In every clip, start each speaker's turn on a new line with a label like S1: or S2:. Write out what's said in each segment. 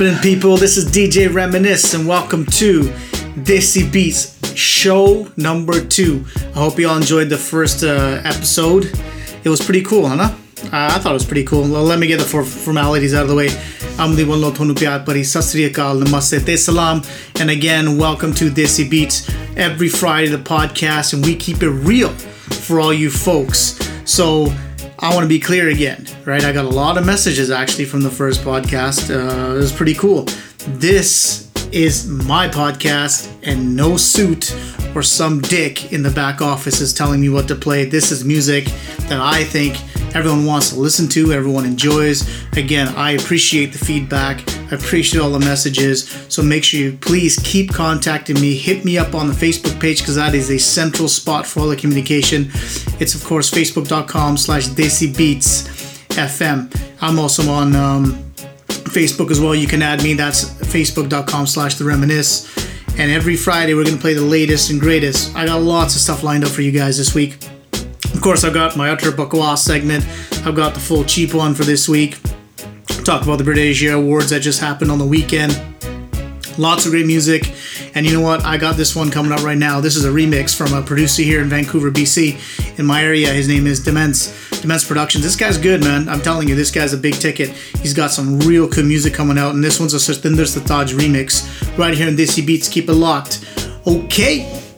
S1: Happening, people? This is DJ Reminisce, and welcome to Desi Beats show number two. I hope you all enjoyed the first uh, episode. It was pretty cool, huh? Uh, I thought it was pretty cool. Well, let me get the formalities out of the way. Amli wallo thonu pyar pari sasriyakal namaste salam and again welcome to Desi Beats every Friday the podcast and we keep it real for all you folks. So I want to be clear again, right? I got a lot of messages actually from the first podcast. Uh, it was pretty cool. This is my podcast and no suit or some dick in the back office is telling me what to play. This is music that I think everyone wants to listen to, everyone enjoys. Again, I appreciate the feedback. I appreciate all the messages. So make sure you please keep contacting me. Hit me up on the Facebook page because that is a central spot for all the communication. It's of course facebook.com slash Desi FM. I'm also on um, Facebook as well. You can add me. That's facebook.com slash the reminisce. And every Friday we're gonna play the latest and greatest. I got lots of stuff lined up for you guys this week. Of course, I've got my Utter Bakwa segment. I've got the full cheap one for this week. Talk about the British Awards that just happened on the weekend. Lots of great music. And you know what? I got this one coming up right now. This is a remix from a producer here in Vancouver, BC, in my area. His name is Demense. Demense Productions. This guy's good, man. I'm telling you, this guy's a big ticket. He's got some real good music coming out, and this one's a Satinder Sartaj remix. Right here in Desi Beats. Keep it locked. Okay.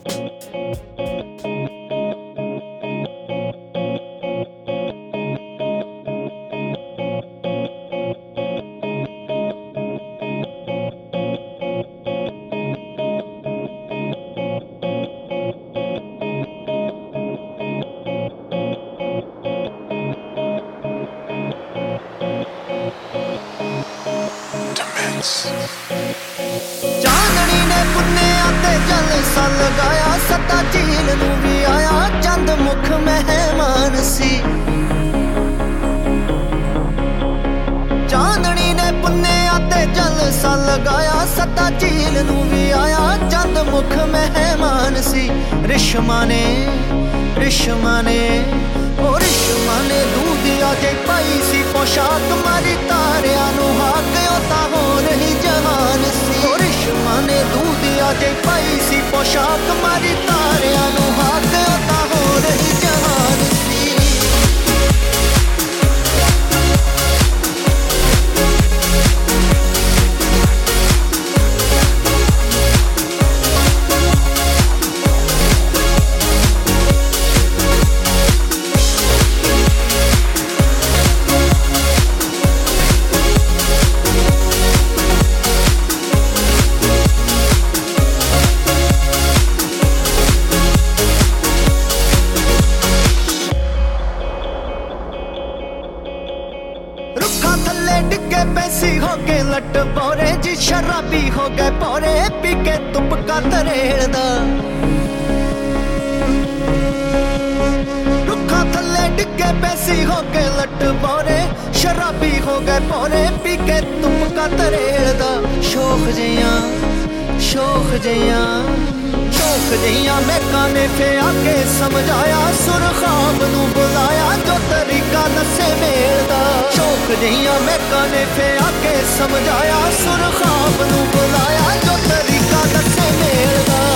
S2: ਲੱਗਾ ਤਰੇੜਦਾ ਰੁੱਖਾਂ ਥੱਲੇ ਡਿੱਗੇ ਪੈਸੀ ਹੋ ਕੇ ਲੱਟ ਬੋਰੇ ਸ਼ਰਾਬੀ ਹੋ ਗਏ ਪੋਰੇ, ਪੀ ਕੇ ਤੁਮ ਕਾ ਤਰੇੜਦਾ ਸ਼ੋਖ ਜਿਆ ਸ਼ੋਖ ਜਿਆਂ ਸ਼ੋਖ ਜਿਆਂ ਮੈਂ ਕਾਨੇ ਫੇ ਆ ਕੇ
S3: ਸਮਝਾਇਆ, ਸੁਰਖਾਬ ਨੂੰ ਬੁਲਾਇਆ, ਜੋ ਤਰੀਕਾ ਦੱਸੇ ਮੇਲ ਦਾ। ਸ਼ੋਖ ਜਿਆਂ ਮੈਂ ਕਾਨੇ ਫੇ ਆ ਕੇ ਸਮਝਾਇਆ, ਸੁਰਖਾਬ ਨੂੰ ਬੁਲਾਇਆ, ਜੋ ਤਰੀਕਾ ਦੱਸੇ ਮੇਲ ਦਾ।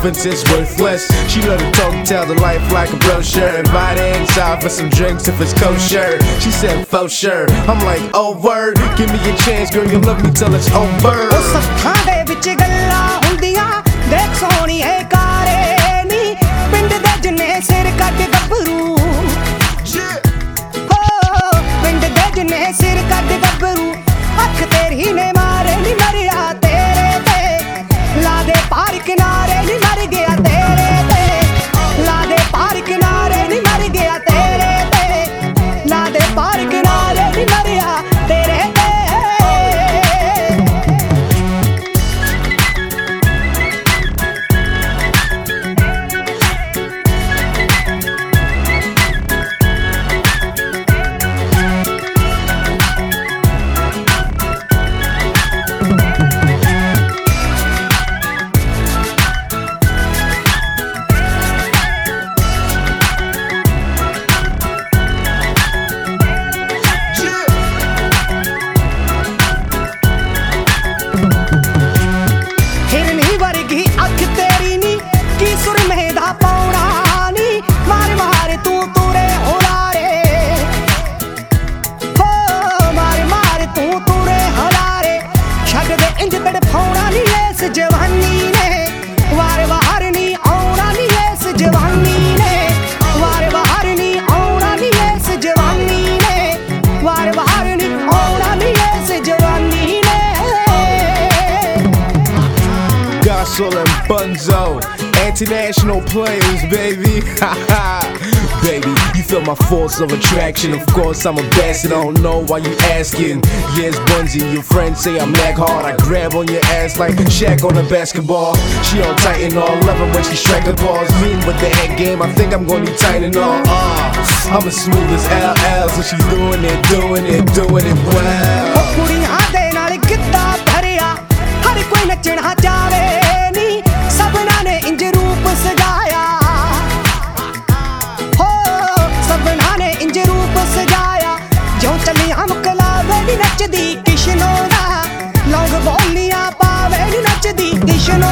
S3: grievance is worthless. She love to talk, tell the life like a brochure. Invite inside for some drinks if it's kosher. She said, for sure. I'm like, oh word, give me a chance, girl, you love me till it's over.
S4: ਉਸ ਨੇ
S3: of attraction. Of course, I'm a bastard. I don't know why you asking. Yes, Bunzy, your friends say I'm lag hard. I grab on your ass like Shaq on a basketball. She all tight and all loving when she strike the balls. Mean with the head game, I think I'm gonna be tight and all. Uh, I'm as smooth as LL, so she doing it, doing it, doing it well.
S4: ਕੁੜੀਆਂ ਦੇ ਨਾਲ ਕਿੱਦਾਂ ਭਰਿਆ ਹਰ ਕੋਈ ਨੱਚਣਾ ਚਾਵੇ ਨੱਚਦੀ ਕਿਸ਼ਨੋ ਦਾ ਲੌਂਗ ਬੋਲੀਆਂ ਪਾਵੇ ਨੱਚਦੀ ਕਿਸ਼ਨੋ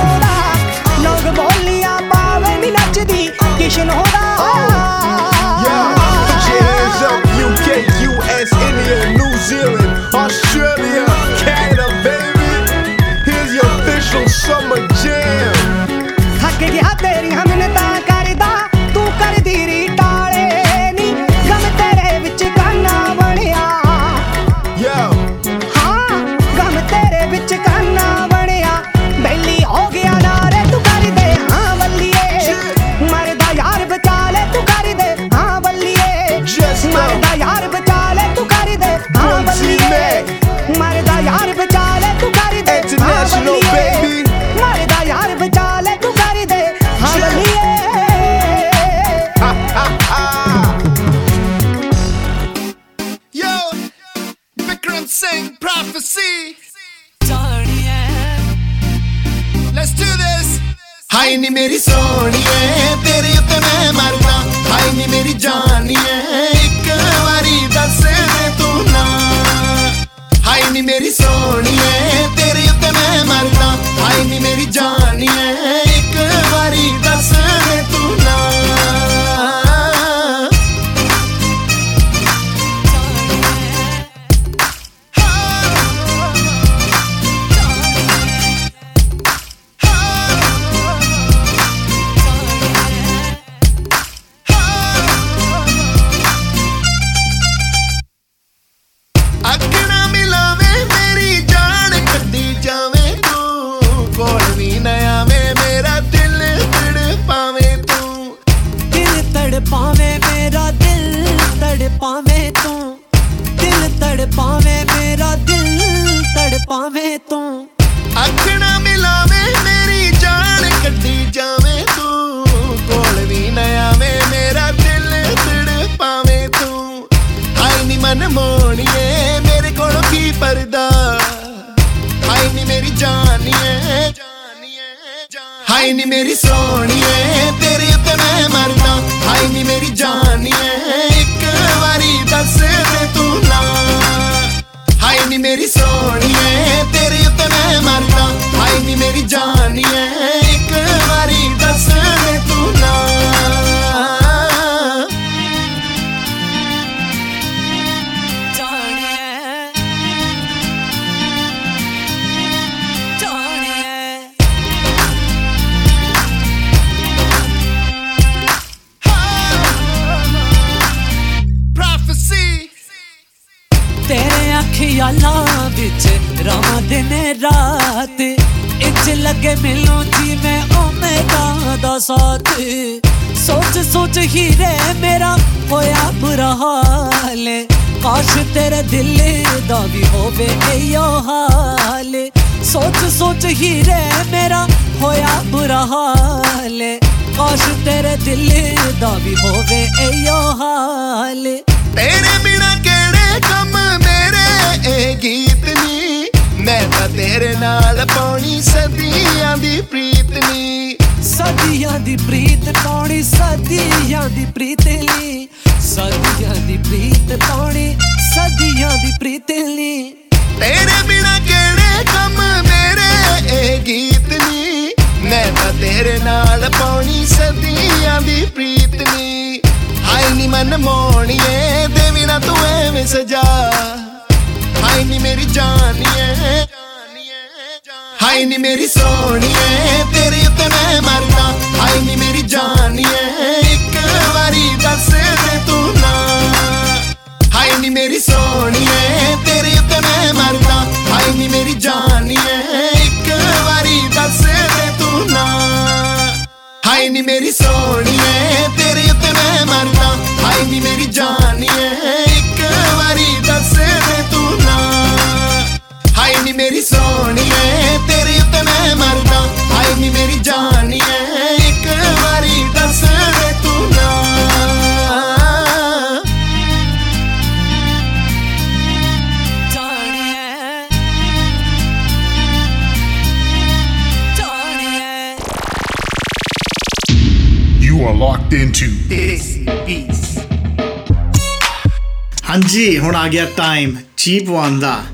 S1: Chibwanda.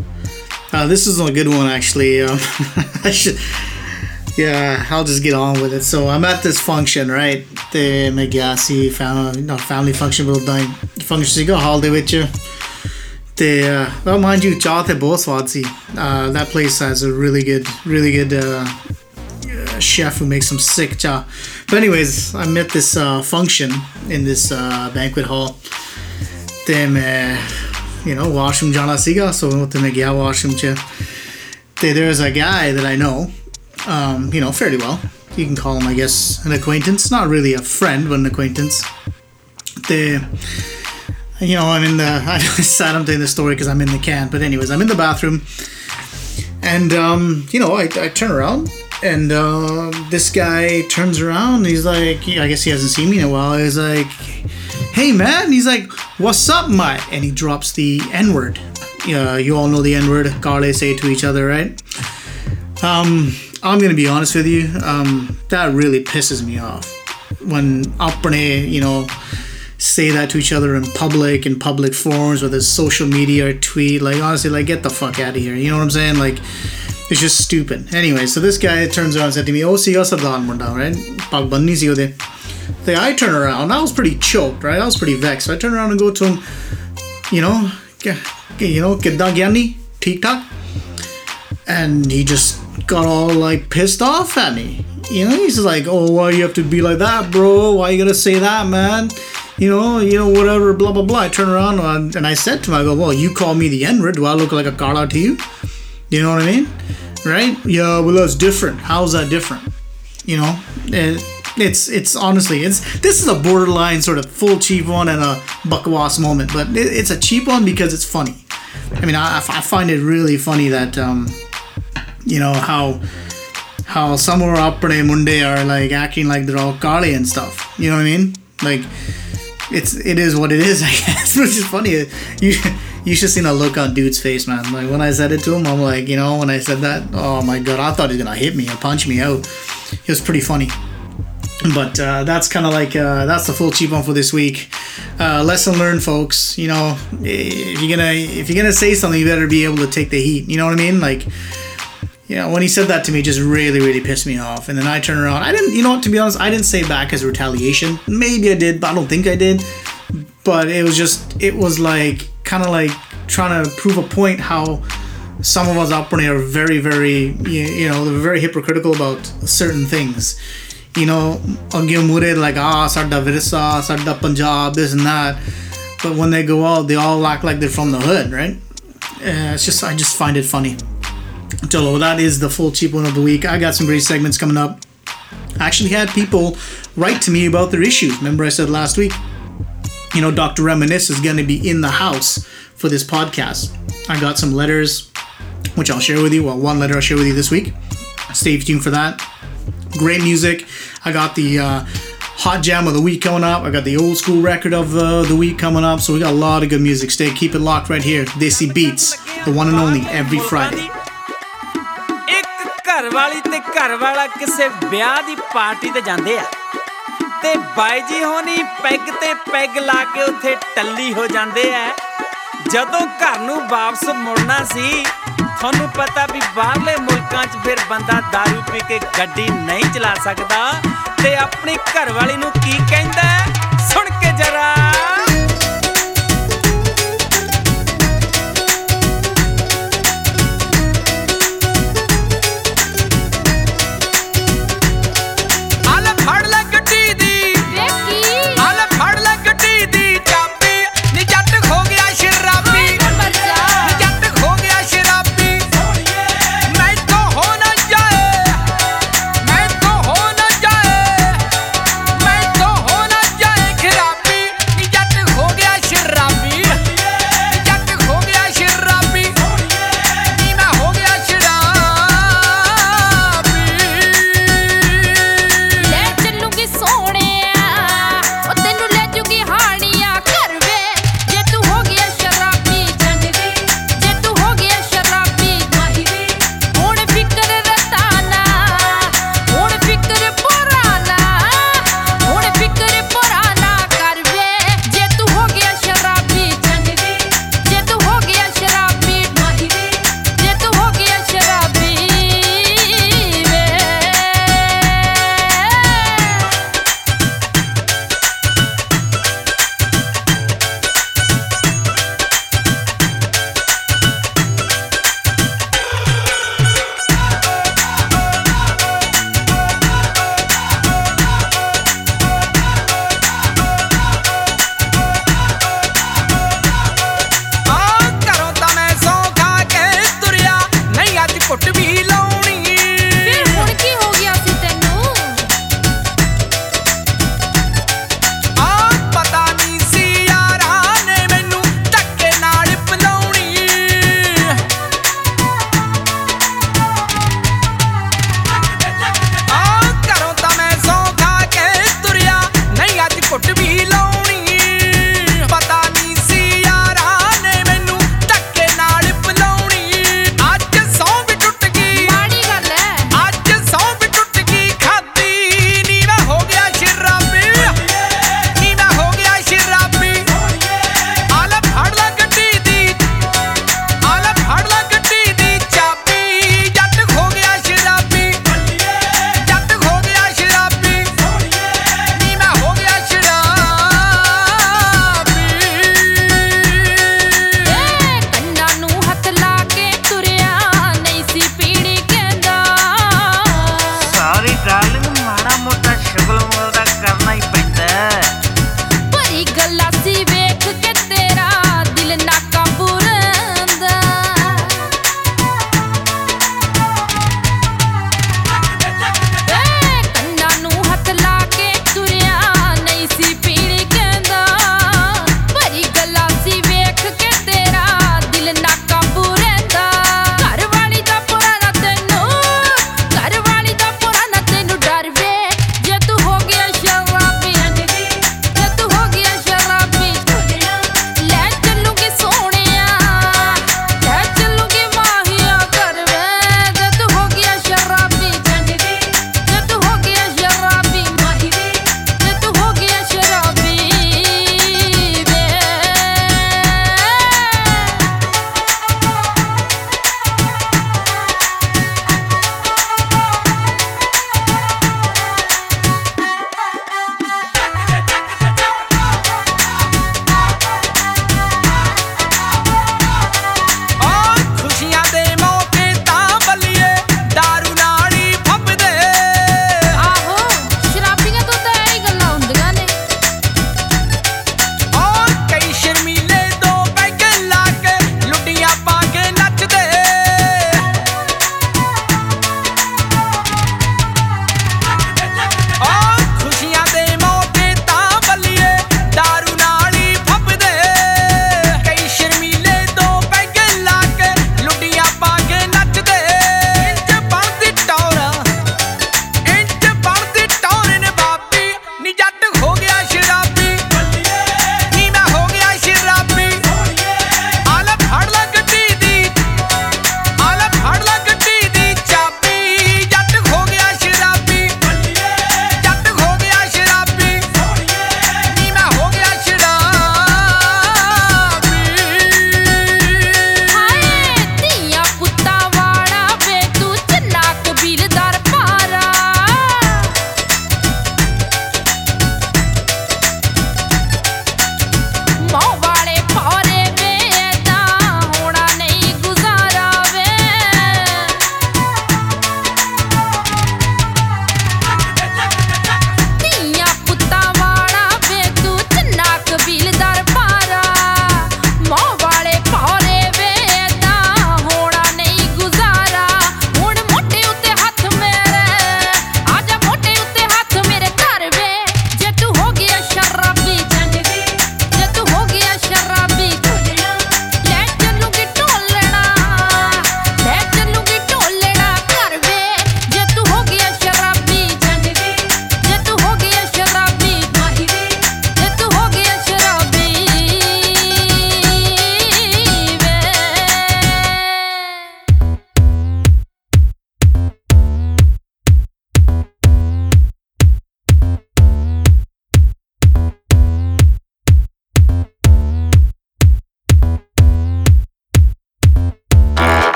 S1: Uh, this is a good one, actually. Um, I should, yeah, I'll just get on with it. So I'm at this function, right? The Magasi family, not family function, but dine function. So you go holiday with you. The uh, well, mind you, Chate Boswatsi. Uh, that place has a really good, really good uh, uh, chef who makes some sick cha. But anyways, I'm at this uh, function in this uh, banquet hall. Then you know, washim jana siga, sovinotime gya washim che. There's a guy that I know, um, you know, fairly well. You can call him, I guess, an acquaintance. Not really a friend, but an acquaintance. The, you know, I'm in the. I sat him telling the story because I'm in the can. But anyways, I'm in the bathroom, and um, you know, I, I turn around and uh, this guy turns around. He's like, I guess he hasn't seen me in a while. He's like, hey man. He's like what's up mate and he drops the n-word. Yeah you all know the n-word Carle say to each other right? Um, I'm gonna be honest with you. Um, that really pisses me off. When apne you know say that to each other in public in public forums whether it's social media or tweet like honestly like get the fuck out of here. You know what I'm saying? Like it's just stupid. Anyway, so this guy turns around and said to me, Oh, see, you're Sadan Munda, right? Pagbani si ode. Then I turn around. I was pretty choked, right? I was pretty vexed. So I turn around and go to him, you know, you know, kidda gyani, tik tak? And he just got all like pissed off at me. You know, he's like, "Oh, why you have to be like that, bro? Why you gonna say that, man? You know, you know, whatever, blah blah blah." I turn around and I said to him, "I go, well, you call me the N word. Do I look like a kara to you?" You know what I mean? Right? Yeah, well, that's different. How's that different? You know, it, it's it's honestly it's this is a borderline sort of full cheap one and a buckwass moment, but it, it's a cheap one because it's funny. I mean, I, I find it really funny that um, you know how how some of our Apne Munde are like acting like they're all Kali and stuff. You know what I mean? Like it's it is what it is, I guess, which is funny. You you should seen the look on dude's face, man. Like when I said it to him, I'm like, you know, when I said that, oh my god, I thought he was gonna hit me or punch me out. It was pretty funny. But uh, that's kind of like uh, that's the full cheap one for this week. Uh, lesson learned, folks. You know, if you're gonna if you're gonna say something, you better be able to take the heat. You know what I mean? Like, you know, when he said that to me, just really, really pissed me off. And then I turn around. I didn't, you know what, to be honest, I didn't say back as retaliation. Maybe I did, but I don't think I did but it was just it was like kind of like trying to prove a point how some of us operating are very very you know they're very hypocritical about certain things. You know again mure like ah sarda virsa sarda punjab this and that. But when they go out they all act like they're from the hood right? Uh, it's just i just find it funny. Dolo, that is the full cheap one of the week. I got some great segments coming up. I actually had people write to me about their issues. Remember i said last week you know, Dr. Reminisce is going to be in the house for this podcast. I got some letters, which I'll share with you. Well, one letter I'll share with you this week. Stay tuned for that. Great music. I got the uh, hot jam of the week coming up. I got the old school record of uh, the week coming up. So we got a lot of good music. Stay, keep it locked right here. Desi Beats, the one and only, every Friday.
S5: ਇੱਕ ਘਰ ਵਾਲੀ ਤੇ ਘਰ ਵਾਲਾ ਕਿਸੇ ਵਿਆਹ ਦੀ party ਤੇ ਜਾਂਦੇ ਆ ਤੇ ਬਾਈ ਜੀ ਹੋਣੀ ਪੈਗ ਤੇ ਪੈਗ ਲਾ ਕੇ ਉੱਥੇ ਟੱਲੀ ਹੋ ਜਾਂਦੇ ਆ ਜਦੋਂ ਘਰ ਨੂੰ ਵਾਪਸ ਮੁੜਨਾ ਸੀ, ਤੁਹਾਨੂੰ ਪਤਾ ਵੀ ਬਾਹਰਲੇ ਮੁਲਕਾਂ 'ਚ ਫਿਰ ਬੰਦਾ दारू ਪੀ ਕੇ ਗੱਡੀ ਨਹੀਂ ਚਲਾ ਸਕਦਾ। ਤੇ ਆਪਣੀ ਘਰ ਵਾਲੀ ਨੂੰ ਕੀ ਕਹਿੰਦਾ? ਹੈ? ਸੁਣ ਕੇ ਜਰਾ।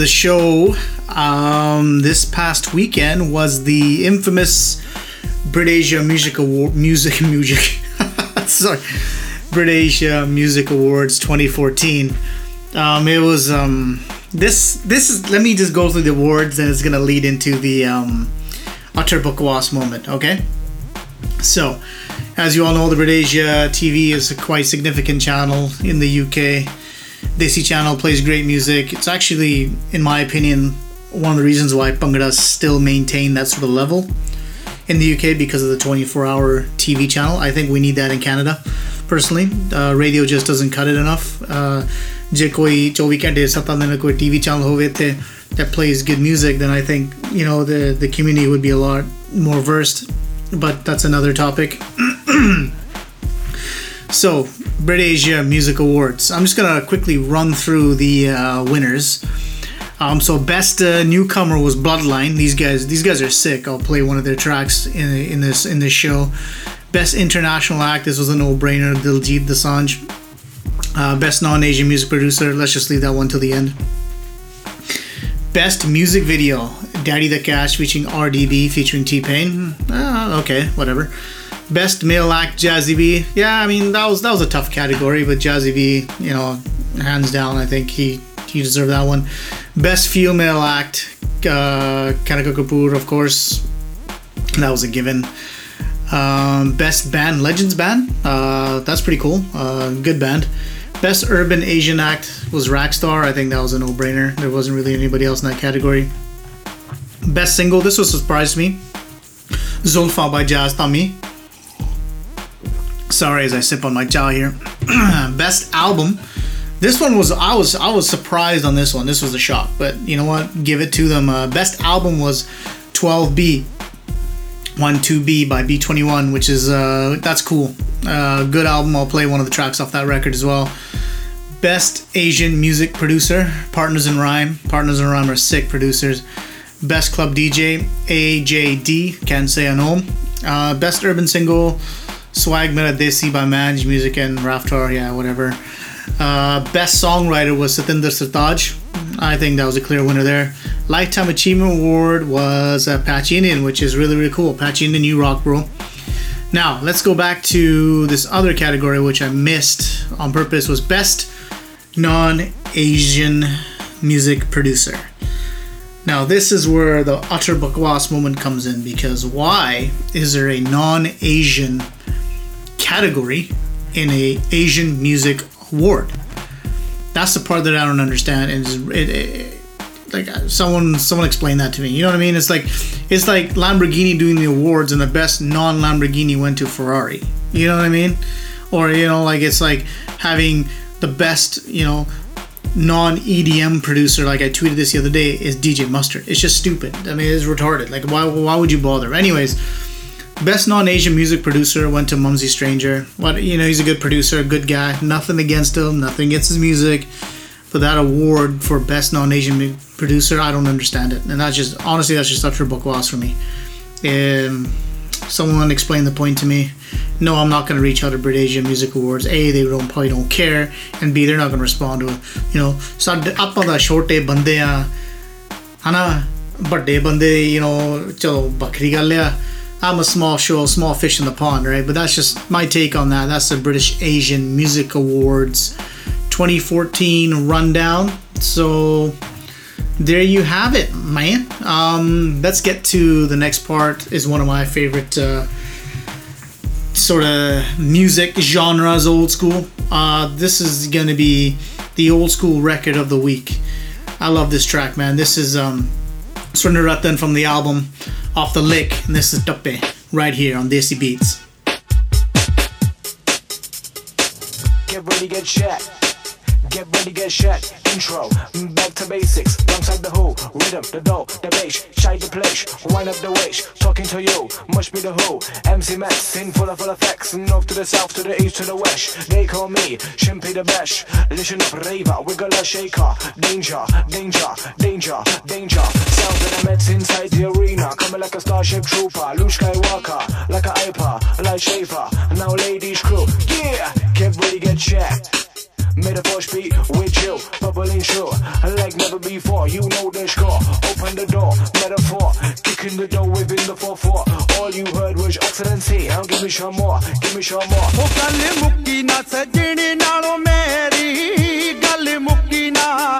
S6: The
S1: show. Um, this past weekend was the infamous Britasia Music Award. Music, music. Sorry, Britasia Music Awards 2014. Um, it was um, this. This is. Let me just go through the awards, and it's gonna lead into the um, utter bukwas moment. Okay. So, as you all know, the Britasia TV is a quite significant channel in the UK. Desi channel plays great music. It's actually, in my opinion, one of the reasons why Bhangra still maintain that sort of level in the UK because of the 24-hour TV channel. I think we need that in Canada, personally. Uh, radio just doesn't cut it enough. Uh, ਜੇ ਕੋਈ 24 ਘੰਟੇ 7 ਦਿਨ ਕੋਈ TV channel ਹੋਵੇ ਤੇ that plays good music, then I think you know the the community would be a lot more versed. But that's another topic. So, Britasia Music Awards. I'm just gonna quickly run through the uh, winners. Um, so best uh, newcomer was Bloodline. These guys, these guys are sick. I'll play one of their tracks in in this in this show. Best international act. This was a no-brainer. Diljit Dosanjh. Uh, best non-Asian music producer. Let's just leave that one till the end. Best music video. Daddy the Cash featuring RDB featuring T Pain. Uh, okay, whatever. Best male act, Jazzy B. Yeah, I mean that was that was a tough category, but Jazzy B, you know, hands down, I think he he deserved that one. Best female act, uh, Kanika Kapoor, of course. That was a given. Um, best band, Legends Band. Uh, that's pretty cool. Uh, good band. Best urban Asian act was Raxstar. I think that was a no-brainer. There wasn't really anybody else in that category. Best single. This was a surprise to me. Zulfa by Jaz Dhami. Sorry as I sip on my jaw here. Best album. This one was I was I was surprised on this one. This was a shock, but you know what? Give it to them. Uh, best album was 12B. 12B by B21, which is uh that's cool. Uh, good album. I'll play one of the tracks off that record as well. Best Asian music producer, Partners in Rhyme. Partners in Rhyme are sick producers. Best club DJ, AJD, can't say Anom. Uh, best urban single, Swag Mera Desi by Manj Musik and Raftaar, yeah, whatever. Uh, best songwriter was Satinder Sartaj. I think that was a clear winner there. Lifetime Achievement Award was uh, Apache Indian, which is really, really cool. Apache Indian, you rock, bro. Now, let's go back to this other category, which I missed on purpose, was Best Non-Asian Music Producer. Now, this is where the utter bakwas moment comes in because why is there a non-Asian category in a Asian music award? That's the part that I don't understand, and it, it, like someone someone explain that to me. You know what I mean? It's like it's like Lamborghini doing the awards, and the best non-Lamborghini went to Ferrari. You know what I mean? Or you know, like it's like having the best, you know, non EDM producer, like I tweeted this the other day, is DJ Mustard. It's just stupid. I mean, it's retarded. Like, why, why would you bother? Anyways, Best non-Asian music producer went to Mumzy Stranger. What you know, he's a good producer, good guy. Nothing against him, nothing against his music, but that award for best non-Asian producer, I don't understand it. And that's just honestly, that's just utter bokwas for me. Um, someone explain the point to me. No, I'm not going to reach out to Brit Asia Music Awards. A, they don't probably don't care, and B, they're not going to respond to it. You know, ਸਾਡੇ ਆਪਾਂ ਦਾ ਛੋਟੇ ਬੰਦੇ ਆ ਹਨਾ ਵੱਡੇ bande you know chalo bakri ਗੱਲ ya. I'm a small show, small fish in the pond, right? But that's just my take on that. That's the British Asian Music Awards 2014 rundown. So there you have it, man. Um, let's get to the next part. Is one of my favorite uh, sort of music genres, old school. Uh, this is gonna be the old school record of the week. I love this track, man. This is um, Surinder Rattan from the album Off the Lick, and this is Tappe right here on Desi Beats.
S7: Get ready, get set. Get ready, get set. Intro, mm, back to basics. Alongside the who, rhythm, the dough, the bass, shine the place, wind up the waist. Talking to you, must be the who. MC Max, in full of full effects. North to the south, to the east, to the west. They call me Shimpy the best. Listen up, raver, wiggle a shaker. Danger, danger, danger, danger. Sound of the Mets inside the arena. Coming like a starship trooper. Luke Skywalker, like a a light shaper. Now ladies crew, yeah. Get ready. Rhymes made a push beat with chill, bubbling sure. Like never before, you know the score. Open the door, metaphor. Kicking the door within the 4-4. All you heard was excellency. Now give me some more, give me some more.
S8: ਉਹ ਗੱਲ ਮੁੱਕੀ ਨਾ ਸਜਣੀ ਨਾਲੋਂ ਮੇਰੀ ਗੱਲ ਮੁੱਕੀ ਨਾ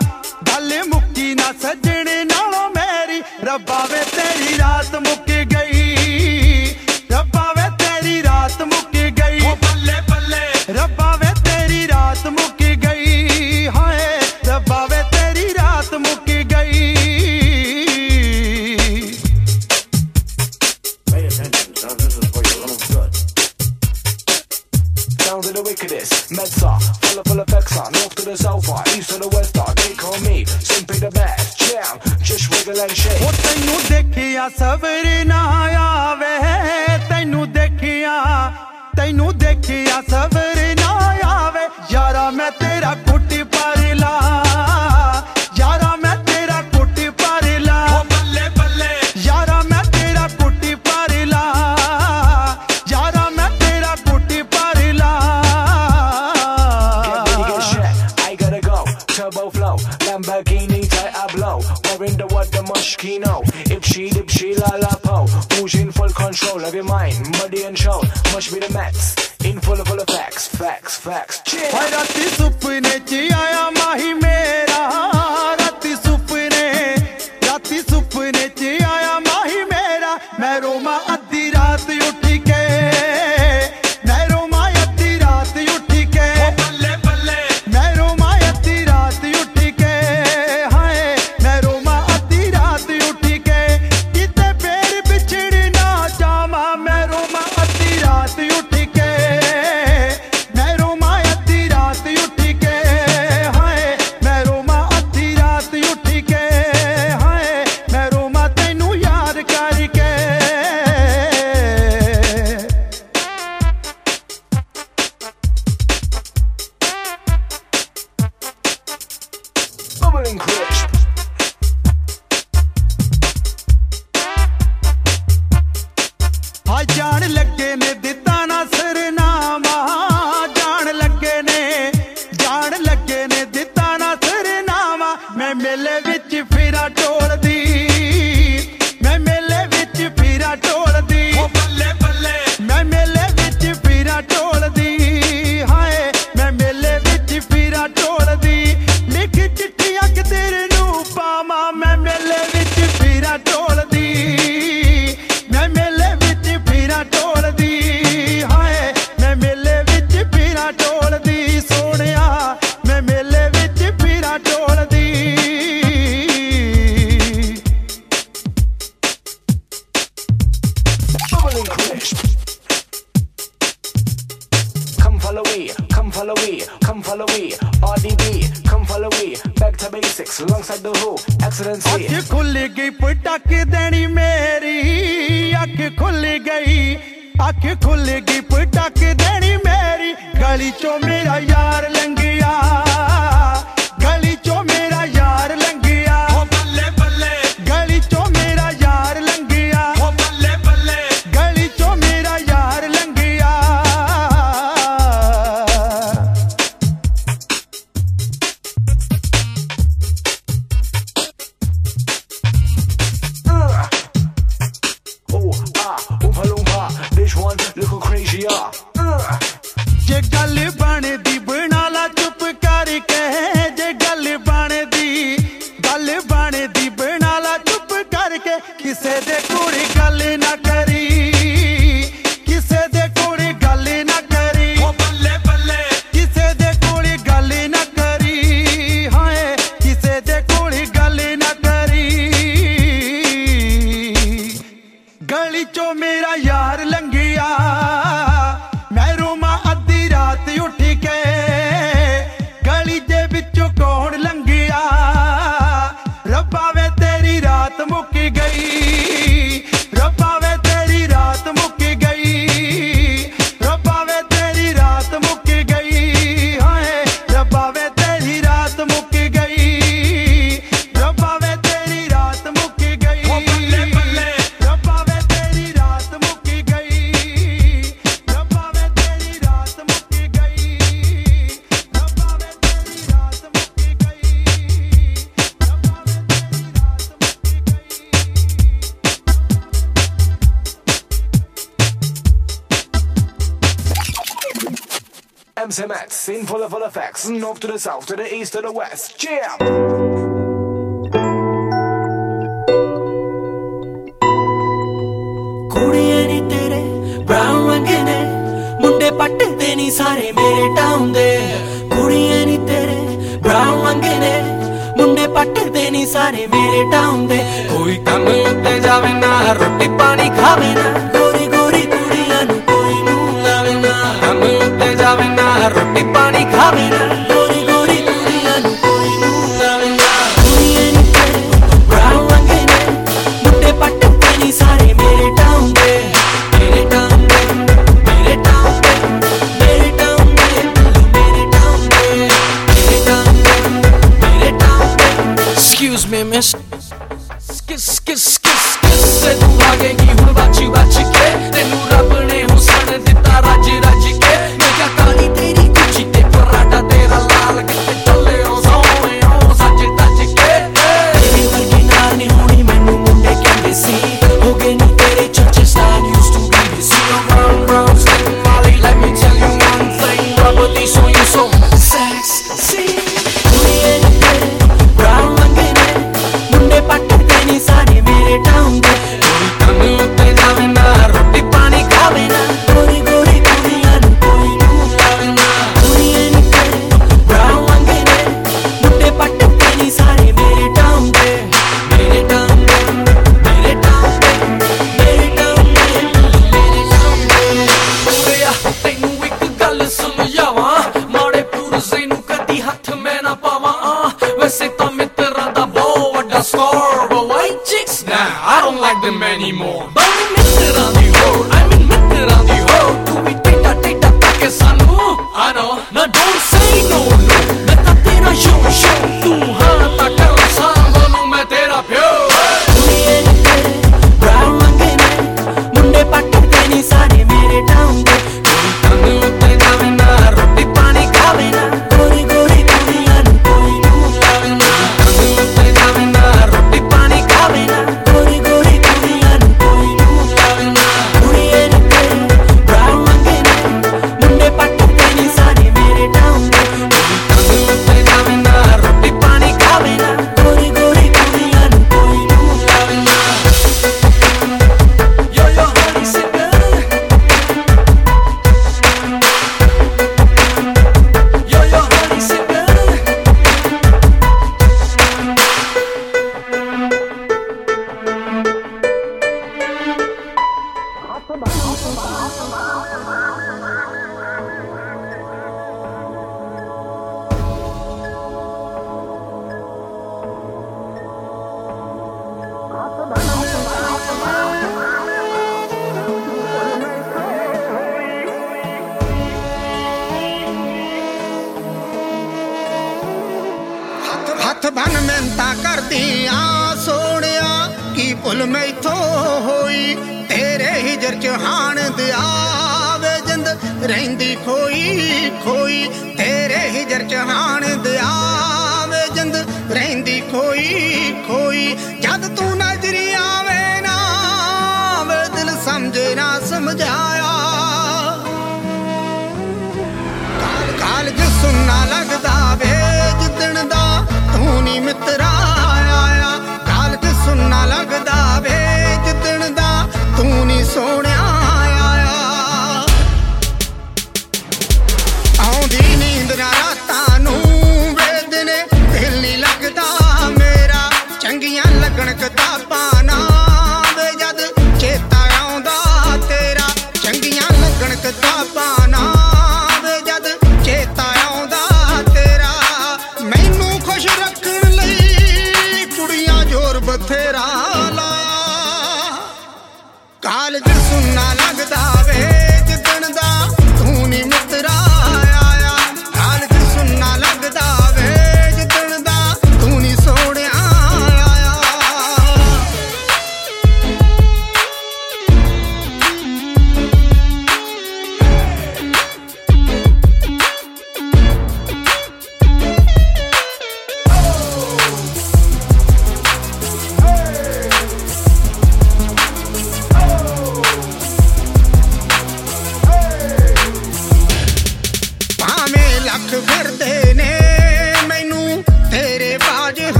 S8: ਗੱਲ ਮੁੱਕੀ ਨਾ ਸਜਣੀ ਨਾਲੋਂ ਮੇਰੀ ਰੱਬਾ ਵੇ ਤੇਰੀ ਰਾਤ ਮੁੱਕ ਗਈ ਰੱਬਾ ਵੇ ਤੇਰੀ ਰਾਤ ਮੁੱਕ ਗਈ ਉਹ ਬੱਲੇ ਬੱਲੇ ਰੱਬਾ
S7: Medsa, fella full of Vexa, north to the south, east to the west, they call me simply the best. Jam, just wiggle and shake.
S8: ਉਹ ਤੈਨੂੰ ਦੇਖਿਆ ਸਬਰ ਨਾ ਆਵੇ ਤੈਨੂੰ ਦੇਖਿਆ ਤੈਨੂੰ ਦੇਖਿਆ ਸਬਰ
S7: kino Ipshi dipshi la la po. Who's in full control of your mind. Muddy and soul Must be the max. In full of full of facts Facts facts. Cheers. To the
S9: east, to the west.
S10: Sexy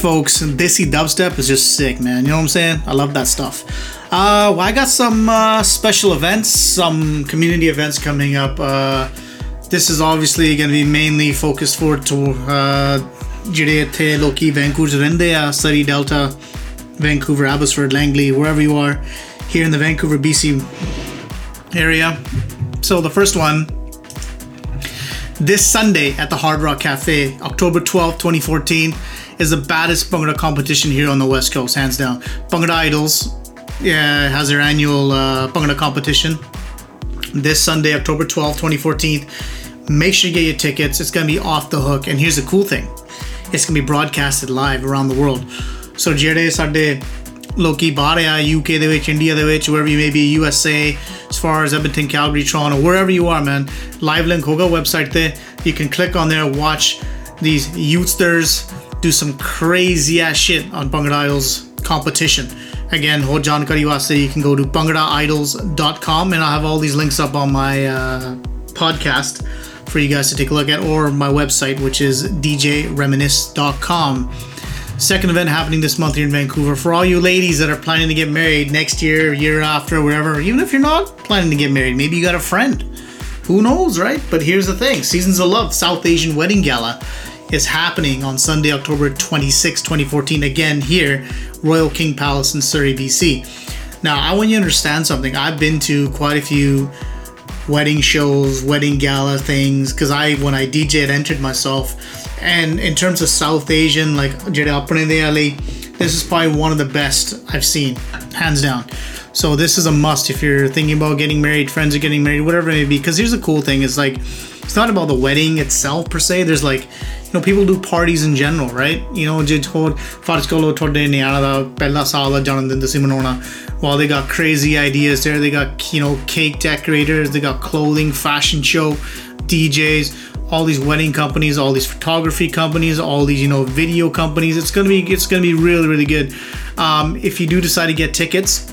S1: folks. Desi dubstep is just sick, man. You know what I'm saying? I love that stuff. Uh, well, I got some uh, special events, some community events coming up. Uh, this is obviously going to be mainly focused for to uh, ਜਿਹੜੇ ਇੱਥੇ ਲੋਕੀ Vancouver 'ਚ ਰਹਿੰਦੇ ਆ Surrey Delta, Vancouver, Abbotsford, Langley, wherever you are here in the Vancouver, BC area. So the first one this Sunday at the Hard Rock Cafe, October 12th, 2014, is the baddest Bhangra competition here on the West Coast, hands down. Bhangra Idols yeah, has their annual uh, Bhangra competition this Sunday, October 12th, 2014. Make sure you get your tickets. It's going to be off the hook. And here's the cool thing it's going to be broadcasted live around the world. So, ਜਿਹੜੇ ਸਾਡੇ ਲੋਕੀ ਬਾਹਰ ਆ UK ਦੇ ਵਿੱਚ India ਦੇ ਵਿੱਚ wherever you may be USA as far as Edmonton Calgary Toronto wherever you are man live link ਹੋਗਾ website ਤੇ you can click on there watch these youthsters do some crazy ass shit on Bhangra Idols competition. Again, ho jankari waste, you can go to bhangraidols.com and I have all these links up on my uh, podcast for you guys to take a look at or my website, which is djreminisce.com. Second event happening this month here in Vancouver. For all you ladies that are planning to get married next year, year after, wherever, even if you're not planning to get married, maybe you got a friend. Who knows, right? But here's the thing Seasons of Love South Asian Wedding Gala is happening on Sunday, October 26, 2014, again here, Royal King Palace in Surrey, BC. Now, I want you to understand something. I've been to quite a few wedding shows, wedding gala things, because I, when I DJ, had entered myself. And in terms of South Asian, like this is probably one of the best I've seen, hands down. So this is a must if you're thinking about getting married, friends are getting married, whatever it may be. Because here's the cool thing: is like it's not about the wedding itself per se. There's like you know people do parties in general, right? You know, ਜੇ ਹੋਰ ਫਰਜ਼ ਕਰੋ ਤੁਹਾਡੇ ਨਿਆਣਾ ਦਾ ਪਹਿਲਾ ਸਾਲ ਦਾ ਜਨਮ ਦਿਨ ਤੁਸੀਂ ਮਨਾਉਣਾ. While they got crazy ideas there, they got you know cake decorators, they got clothing, fashion show, DJs all these wedding companies, all these photography companies, all these you know video companies. It's gonna be it's gonna be really really good. Um, if you do decide to get tickets,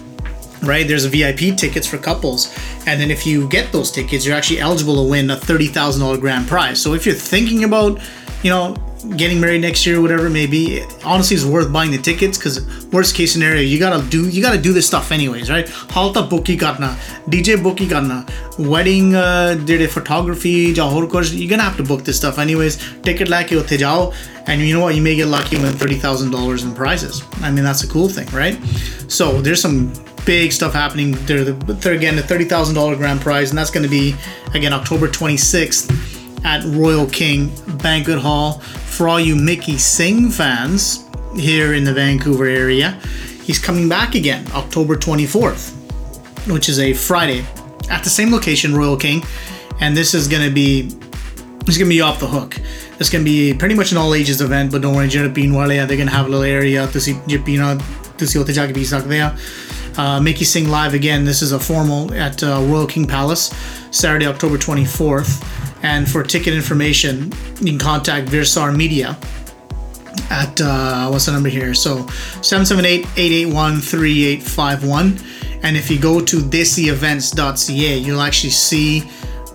S1: right? There's VIP tickets for couples. And then if you get those tickets, you're actually eligible to win a $30,000 grand prize. So if you're thinking about, you know, getting married next year, whatever it may be, it honestly is worth buying the tickets because worst case scenario, you gotta do you gotta do this stuff anyways, right? Halta booki karna, DJ booki karna, wedding uh, did photography, jahor course, you're gonna have to book this stuff anyways. Ticket lake utte jao, and you know what? You may get lucky and win thirty thousand dollars in prizes. I mean, that's a cool thing, right? So there's some big stuff happening there. The, there again, the thirty thousand dollar grand prize, and that's going to be again October twenty sixth at Royal King Banquet Hall for all you Mickey Singh fans here in the Vancouver area. He's coming back again October twenty fourth, which is a Friday, at the same location, Royal King, and this is going to be it's gonna be off the hook. It's gonna be pretty much an all ages event, but don't worry, ਜਿਹੜੇ ਪੀਣ ਵਾਲੇ ਆ they're gonna have a little area ਤੁਸੀਂ ਜੇ ਪੀਣਾ ਤੁਸੀਂ ਉੱਥੇ ਜਾ ਕੇ ਪੀ ਸਕਦੇ ਆ uh, Mickey Singh Live again. This is a formal at uh, Royal King Palace, Saturday, October 24th. And for ticket information, you can contact Virsar Media at uh, what's the number here? So 778-881-3851. And if you go to desievents.ca, you'll actually see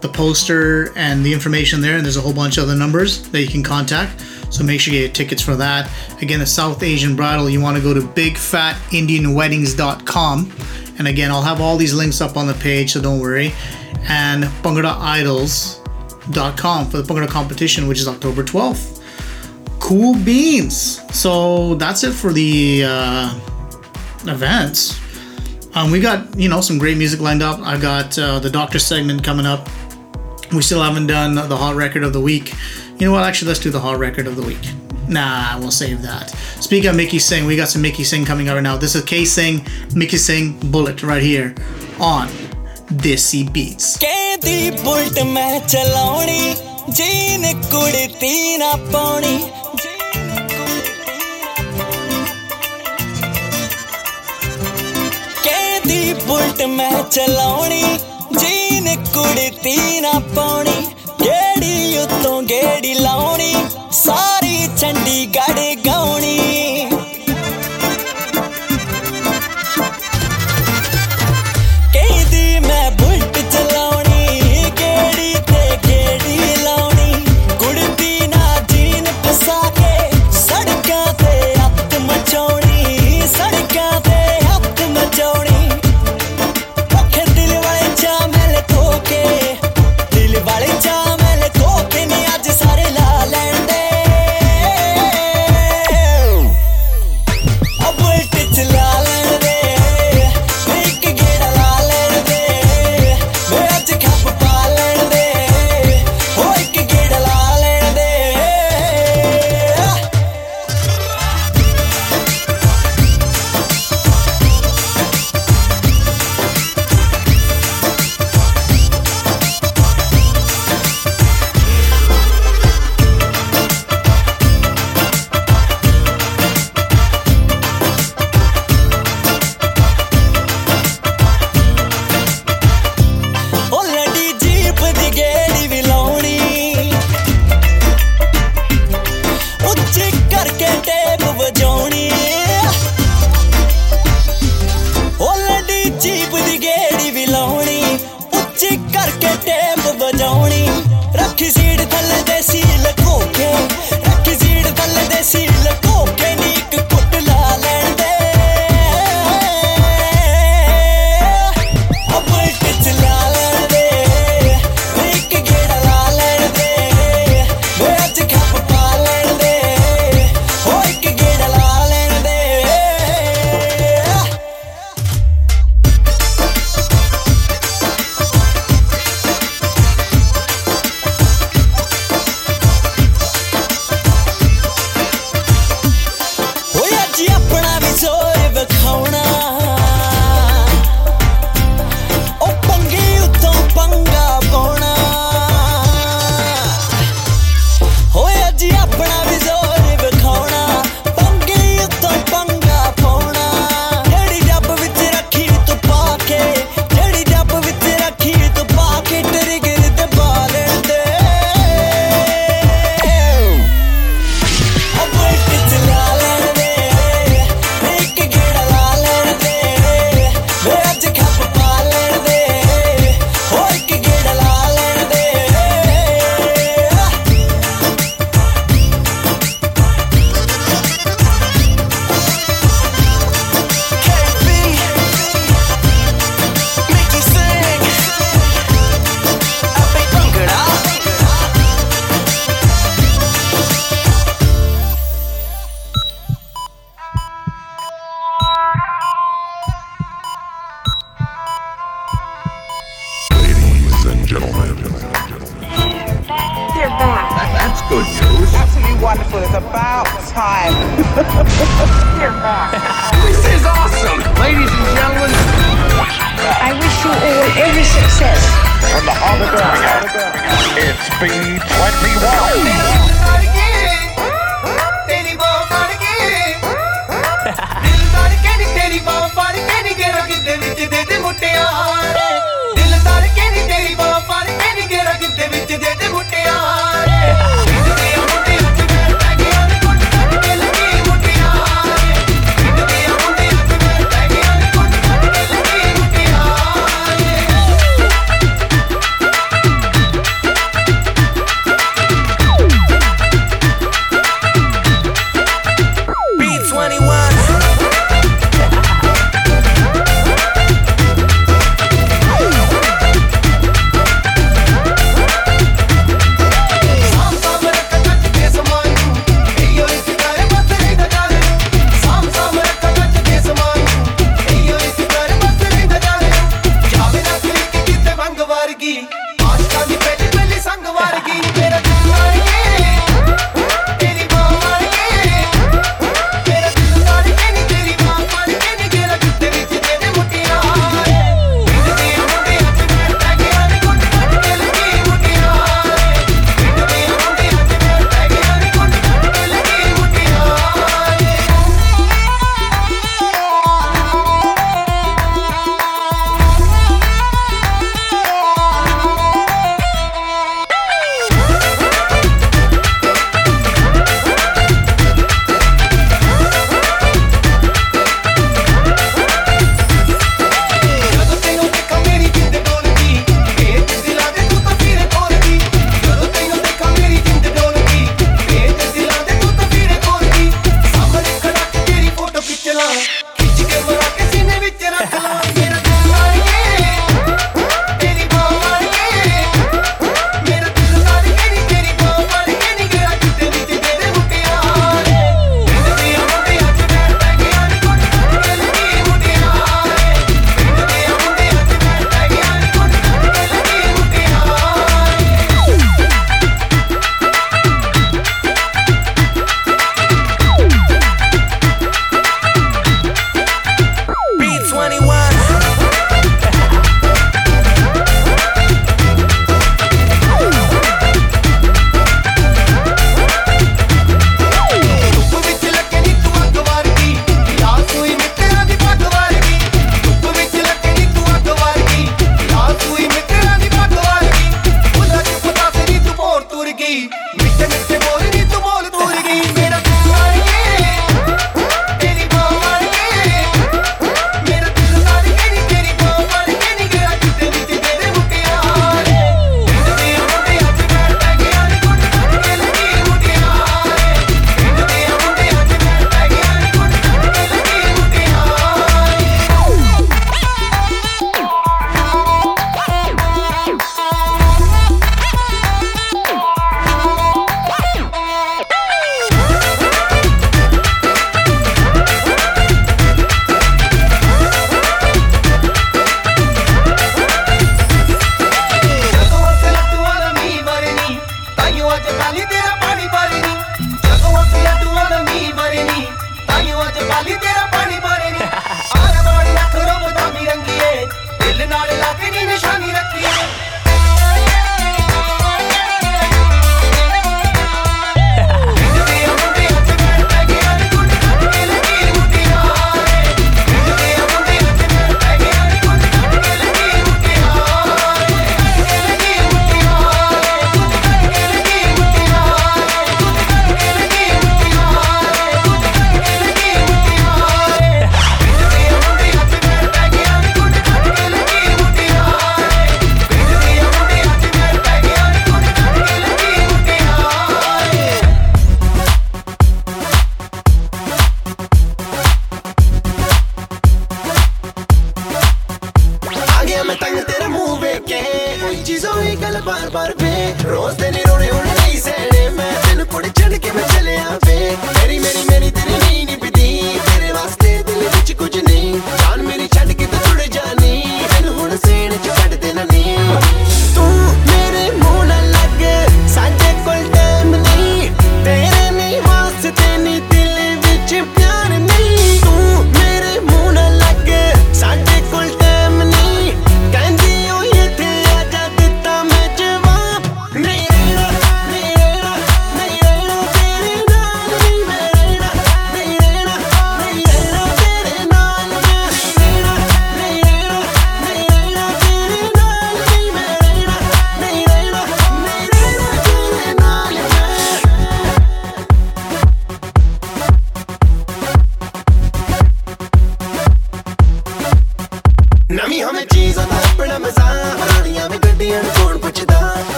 S1: the poster and the information there. And there's a whole bunch of other numbers that you can contact. So make sure you get tickets for that. Again, the South Asian Bridal, you want to go to bigphatindianweddings.com. And again, I'll have all these links up on the page, so don't worry. And bhangra.idols.com for the Bhangra competition, which is October 12th. Cool beans. So that's it for the uh, events. Um, we got, you know, some great music lined up. I got uh, the doctor segment coming up. We still haven't done the hot record of the week. You know what? Actually, let's do the hall record of the week. Nah, we'll save that. Speaking of Mickey Singh, we got some Mickey Singh coming out right now. This is K Singh, Mickey Singh Bullet right here on Desi Beats.
S11: Bullet ਮੈਂ ਚਲਾਉਣੀ jean ਕੁੜਤੀ ਨਾ ਪਾਉਣੀ ਉਤੋਂ ਗੇੜੀ ਲਾਉਣੀ ਸਾਰੀ ਚੰਡੀਗੜ੍ਹ ਗਾਉਣੀ।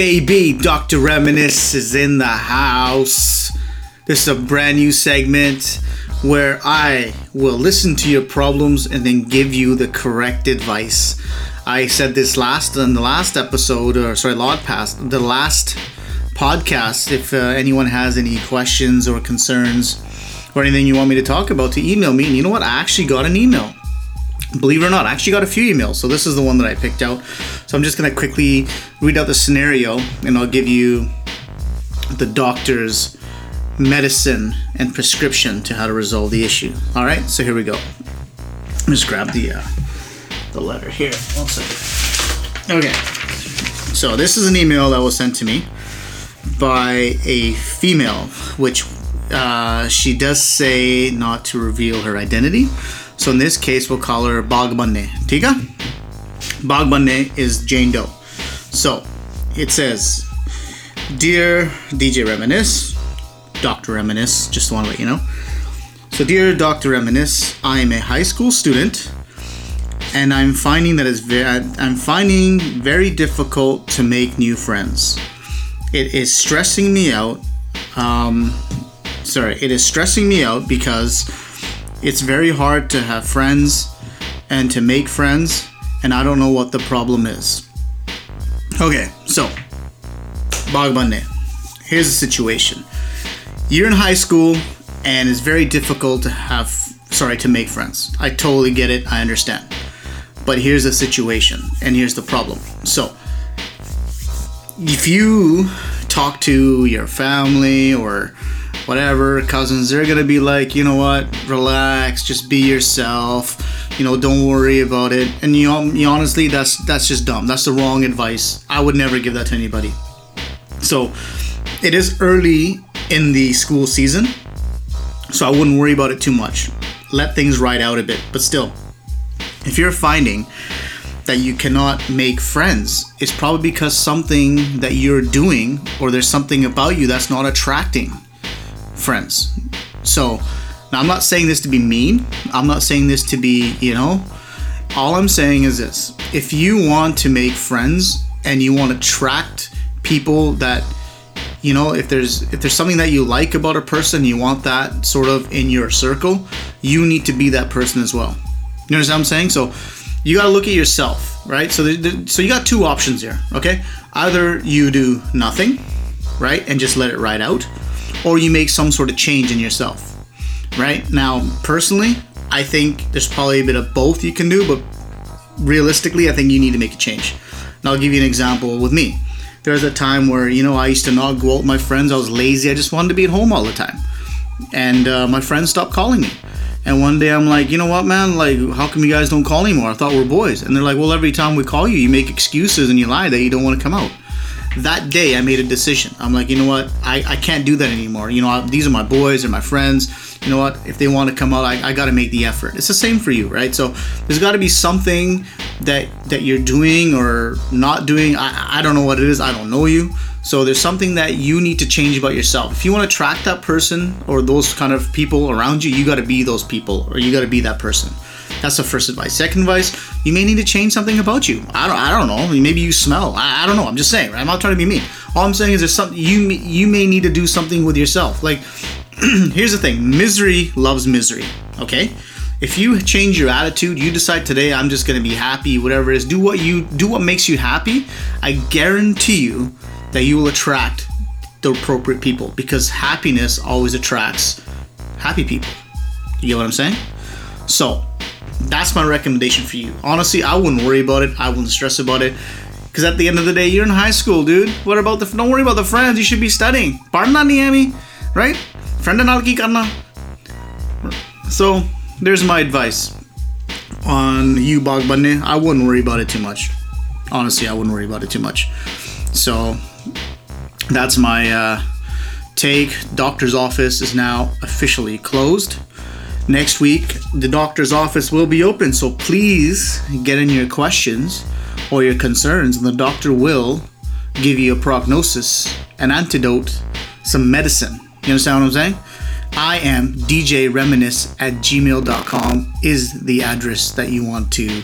S1: Baby. Dr. Reminisce is in the house. This is a brand new segment where I will listen to your problems and then give you the correct advice. I said this last in the last episode, or sorry, log past the last podcast. If uh, anyone has any questions or concerns or anything you want me to talk about, to email me. And you know what? I actually got an email. Believe it or not, I actually got a few emails. So this is the one that I picked out. So I'm just gonna quickly read out the scenario, and I'll give you the doctor's medicine and prescription to how to resolve the issue. All right. So here we go. Just grab the uh, the letter here. One second. Okay. So this is an email that was sent to me by a female, which uh, she does say not to reveal her identity. So in this case, we'll call her Bagbanne. Tika? Bagbanne is Jane Doe. So it says, Dear DJ Reminisce, Dr. Reminisce, just want to let you know. So, dear Dr. Reminisce, I am a high school student and I'm finding that it's very I'm finding very difficult to make new friends. It is stressing me out. Um, sorry, it is stressing me out because it's very hard to have friends and to make friends, and I don't know what the problem is. Okay, so Bagbane, here's the situation. You're in high school, and it's very difficult to have sorry to make friends. I totally get it. I understand. But here's the situation, and here's the problem. So, if you talk to your family or whatever cousins, they're gonna be like, you know what, relax, just be yourself. You know, don't worry about it. And you, you honestly, that's that's just dumb. That's the wrong advice. I would never give that to anybody. So, it is early in the school season, so I wouldn't worry about it too much. Let things ride out a bit, but still, if you're finding that you cannot make friends, it's probably because something that you're doing or there's something about you that's not attracting friends. So, now I'm not saying this to be mean. I'm not saying this to be, you know, all I'm saying is this. If you want to make friends and you want to attract people that you know if there's if there's something that you like about a person you want that sort of in your circle you need to be that person as well you understand what i'm saying so you got to look at yourself right so the, the, so you got two options here okay either you do nothing right and just let it ride out or you make some sort of change in yourself right now personally i think there's probably a bit of both you can do but realistically i think you need to make a change and i'll give you an example with me there was a time where you know I used to not go out with my friends. I was lazy. I just wanted to be at home all the time, and uh, my friends stopped calling me. And one day I'm like, you know what, man? Like, how come you guys don't call anymore? I thought we're boys. And they're like, well, every time we call you, you make excuses and you lie that you don't want to come out. That day, I made a decision. I'm like, you know what? I, I can't do that anymore. You know, I, these are my boys, they're my friends. You know what? If they want to come out, I, I got to make the effort. It's the same for you, right? So there's got to be something that that you're doing or not doing. I, I don't know what it is. I don't know you. So there's something that you need to change about yourself. If you want to attract that person or those kind of people around you, you got to be those people or you got to be that person. That's the first advice. Second advice, you may need to change something about you. I don't, I don't know. Maybe you smell. I, I don't know. I'm just saying. Right? I'm not trying to be mean. All I'm saying is there's something you you may need to do something with yourself. Like, here's the thing: misery loves misery. Okay. If you change your attitude, you decide today I'm just gonna be happy, whatever it is. Do what you do what makes you happy. I guarantee you that you will attract the appropriate people because happiness always attracts happy people. You get what I'm saying? So that's my recommendation for you. Honestly, I wouldn't worry about it. I wouldn't stress about it. Because at the end of the day, you're in high school, dude. What about the? Don't worry about the friends. You should be studying. Parna niyami, right? Friend and ki karna. So there's my advice on you, Bagbanne. I wouldn't worry about it too much. Honestly, I wouldn't worry about it too much. So that's my uh, take. Doctor's office is now officially closed. Next week, the doctor's office will be open, so please get in your questions or your concerns, and the doctor will give you a prognosis, an antidote, some medicine. You understand what I'm saying? I am DJ Reminisce at gmail.com is the address that you want to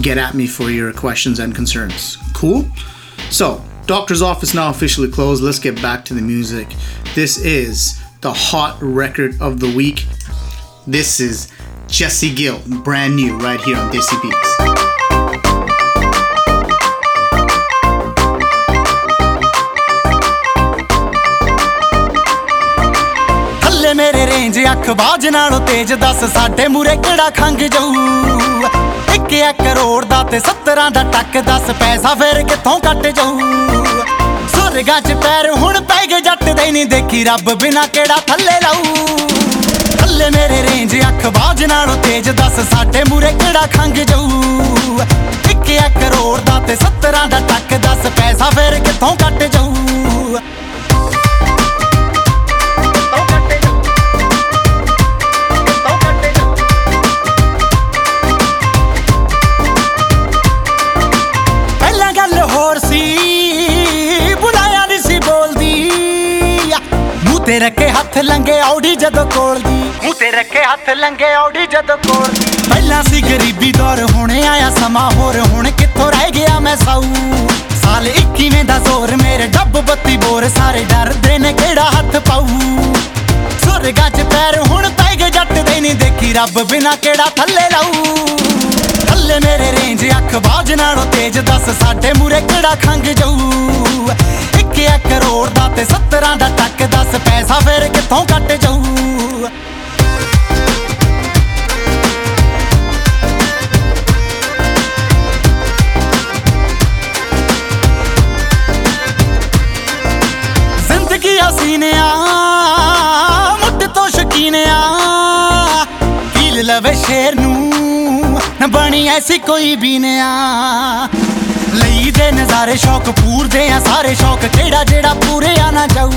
S1: get at me for your questions and concerns. Cool? So, doctor's office now officially closed. Let's get back to the music. This is the hot record of the week. This is Jesse Gill, brand new, right here on Desi Beats.
S12: ਥੱਲੇ ਮੇਰੇ range ਅੱਖ ਬਾਜ ਨਾਲੋਂ ਤੇਜ਼ ਦੱਸ ਸਾਡੇ ਮੂਰੇ ਕਿਹੜਾ ਖੰਗ ਜਾਊ? ਇੱਕ ਇੱਕ ਕਰੋੜ ਦਾ ਤੇ 70 ਦਾ ਟੱਕ ਦੱਸ ਪੈਸਾ ਫੇਰ ਕਿੱਥੋਂ ਕੱਟ ਜਾਊ? ਸੁਰਗਾਂ 'ਚ ਪੈਰ ਹੁਣ ਪੈ ਗਏ ਜੱਟ ਦੇ ਨਹੀਂ ਦੇਖੀ ਰੱਬ ਬਿਨਾ ਕਿਹੜਾ ਥੱਲੇ ਲਾਊ? ਥੱਲੇ ਮੇਰੇ ਰੇਂਜ ਅੱਖ ਬਾਜ ਨਾਲੋਂ ਤੇਜ਼ ਦੱਸ ਸਾਡੇ ਮੂਰੇ ਕਿਹੜਾ ਖੰਗ ਜਾਊ? ਇੱਕ ਇੱਕ ਕਰੋੜ ਦਾ ਤੇ 70 ਦਾ ਟੱਕ ਦੱਸ ਪੈਸਾ ਫੇਰ ਕਿੱਥੋਂ ਕੱਟ ਜਾਊ? ਪਹਿਲਾਂ ਗੱਲ ਹੋਰ ਸੀ, ਬੁਲਾਇਆ ਨਹੀਂ ਸੀ ਬੋਲਦੀ। ਮੂੰਹ ਤੇ ਰੱਖੇ ਹੱਥ ਲੰਗੇ ਔੜੀ ਜਦੋਂ ਕੋਲਦੀ ਮੂੰਹ ਤੇ ਰੱਖੇ ਹੱਥ ਲੰਗੇ ਔੜੀ ਜਦੋਂ ਕੋਲਦੀ ਪਹਿਲਾਂ ਸੀ ਗਰੀਬੀ ਦੌਰ, ਹੁਣ ਆਇਆ ਸਮਾਂ ਹੋਰ। ਹੁਣ ਕਿੱਥੋਂ ਰਹਿ ਗਿਆ ਮੈਂ ਸਾਊ? ਸਾਲ 21ਵੇਂ ਦਾ ਜ਼ੋਰ, ਮੇਰੇ ਡੱਬ ਬੱਤੀ ਬੋਰ। ਸਾਰੇ ਡਰਦੇ ਨੇ ਕਿਹੜਾ ਹੱਥ ਪਾਊ? ਸੁਰਗਾਂ 'ਚ ਪੈਰ, ਹੁਣ ਪੈ ਗਏ ਜੱਟ ਦੇ ਨਹੀਂ ਦੇਖੀ। ਰੱਬ ਬਿਨਾ ਕਿਹੜਾ ਥੱਲੇ ਲਾਊ? ਥੱਲੇ ਮੇਰੇ ਰੇਂਜ ਅੱਖ ਬਾਜ ਨਾਲੋਂ ਤੇਜ਼। ਦੱਸ ਸਾਡੇ ਮੂਰੇ ਕਿਹੜਾ ਖੰਗ ਜਾਊ? ਇੱਕ ਇੱਕ ਕਰੋੜ ਦਾ ਤੇ 70 ਦਾ ਟੱਕ। ਦੱਸ ਪੈਸਾ ਫੇਰ ਕਿੱਥੋਂ ਕੱਟ ਜਾਊ? ਸ਼ੇਰ ਨੂੰ ਨਾ ਬਣੀ ਐਸੀ ਕੋਈ ਬੀਨਿਆ ਲਈ ਦੇ ਨਜ਼ਾਰੇ ਸ਼ੌਕ, ਪੂਰਦੇ ਆ ਸਾਰੇ ਸ਼ੌਕ, ਕਿਹੜਾ ਜਿਹੜਾ ਪੂਰੇ ਆ ਨਾ ਜਾਊ।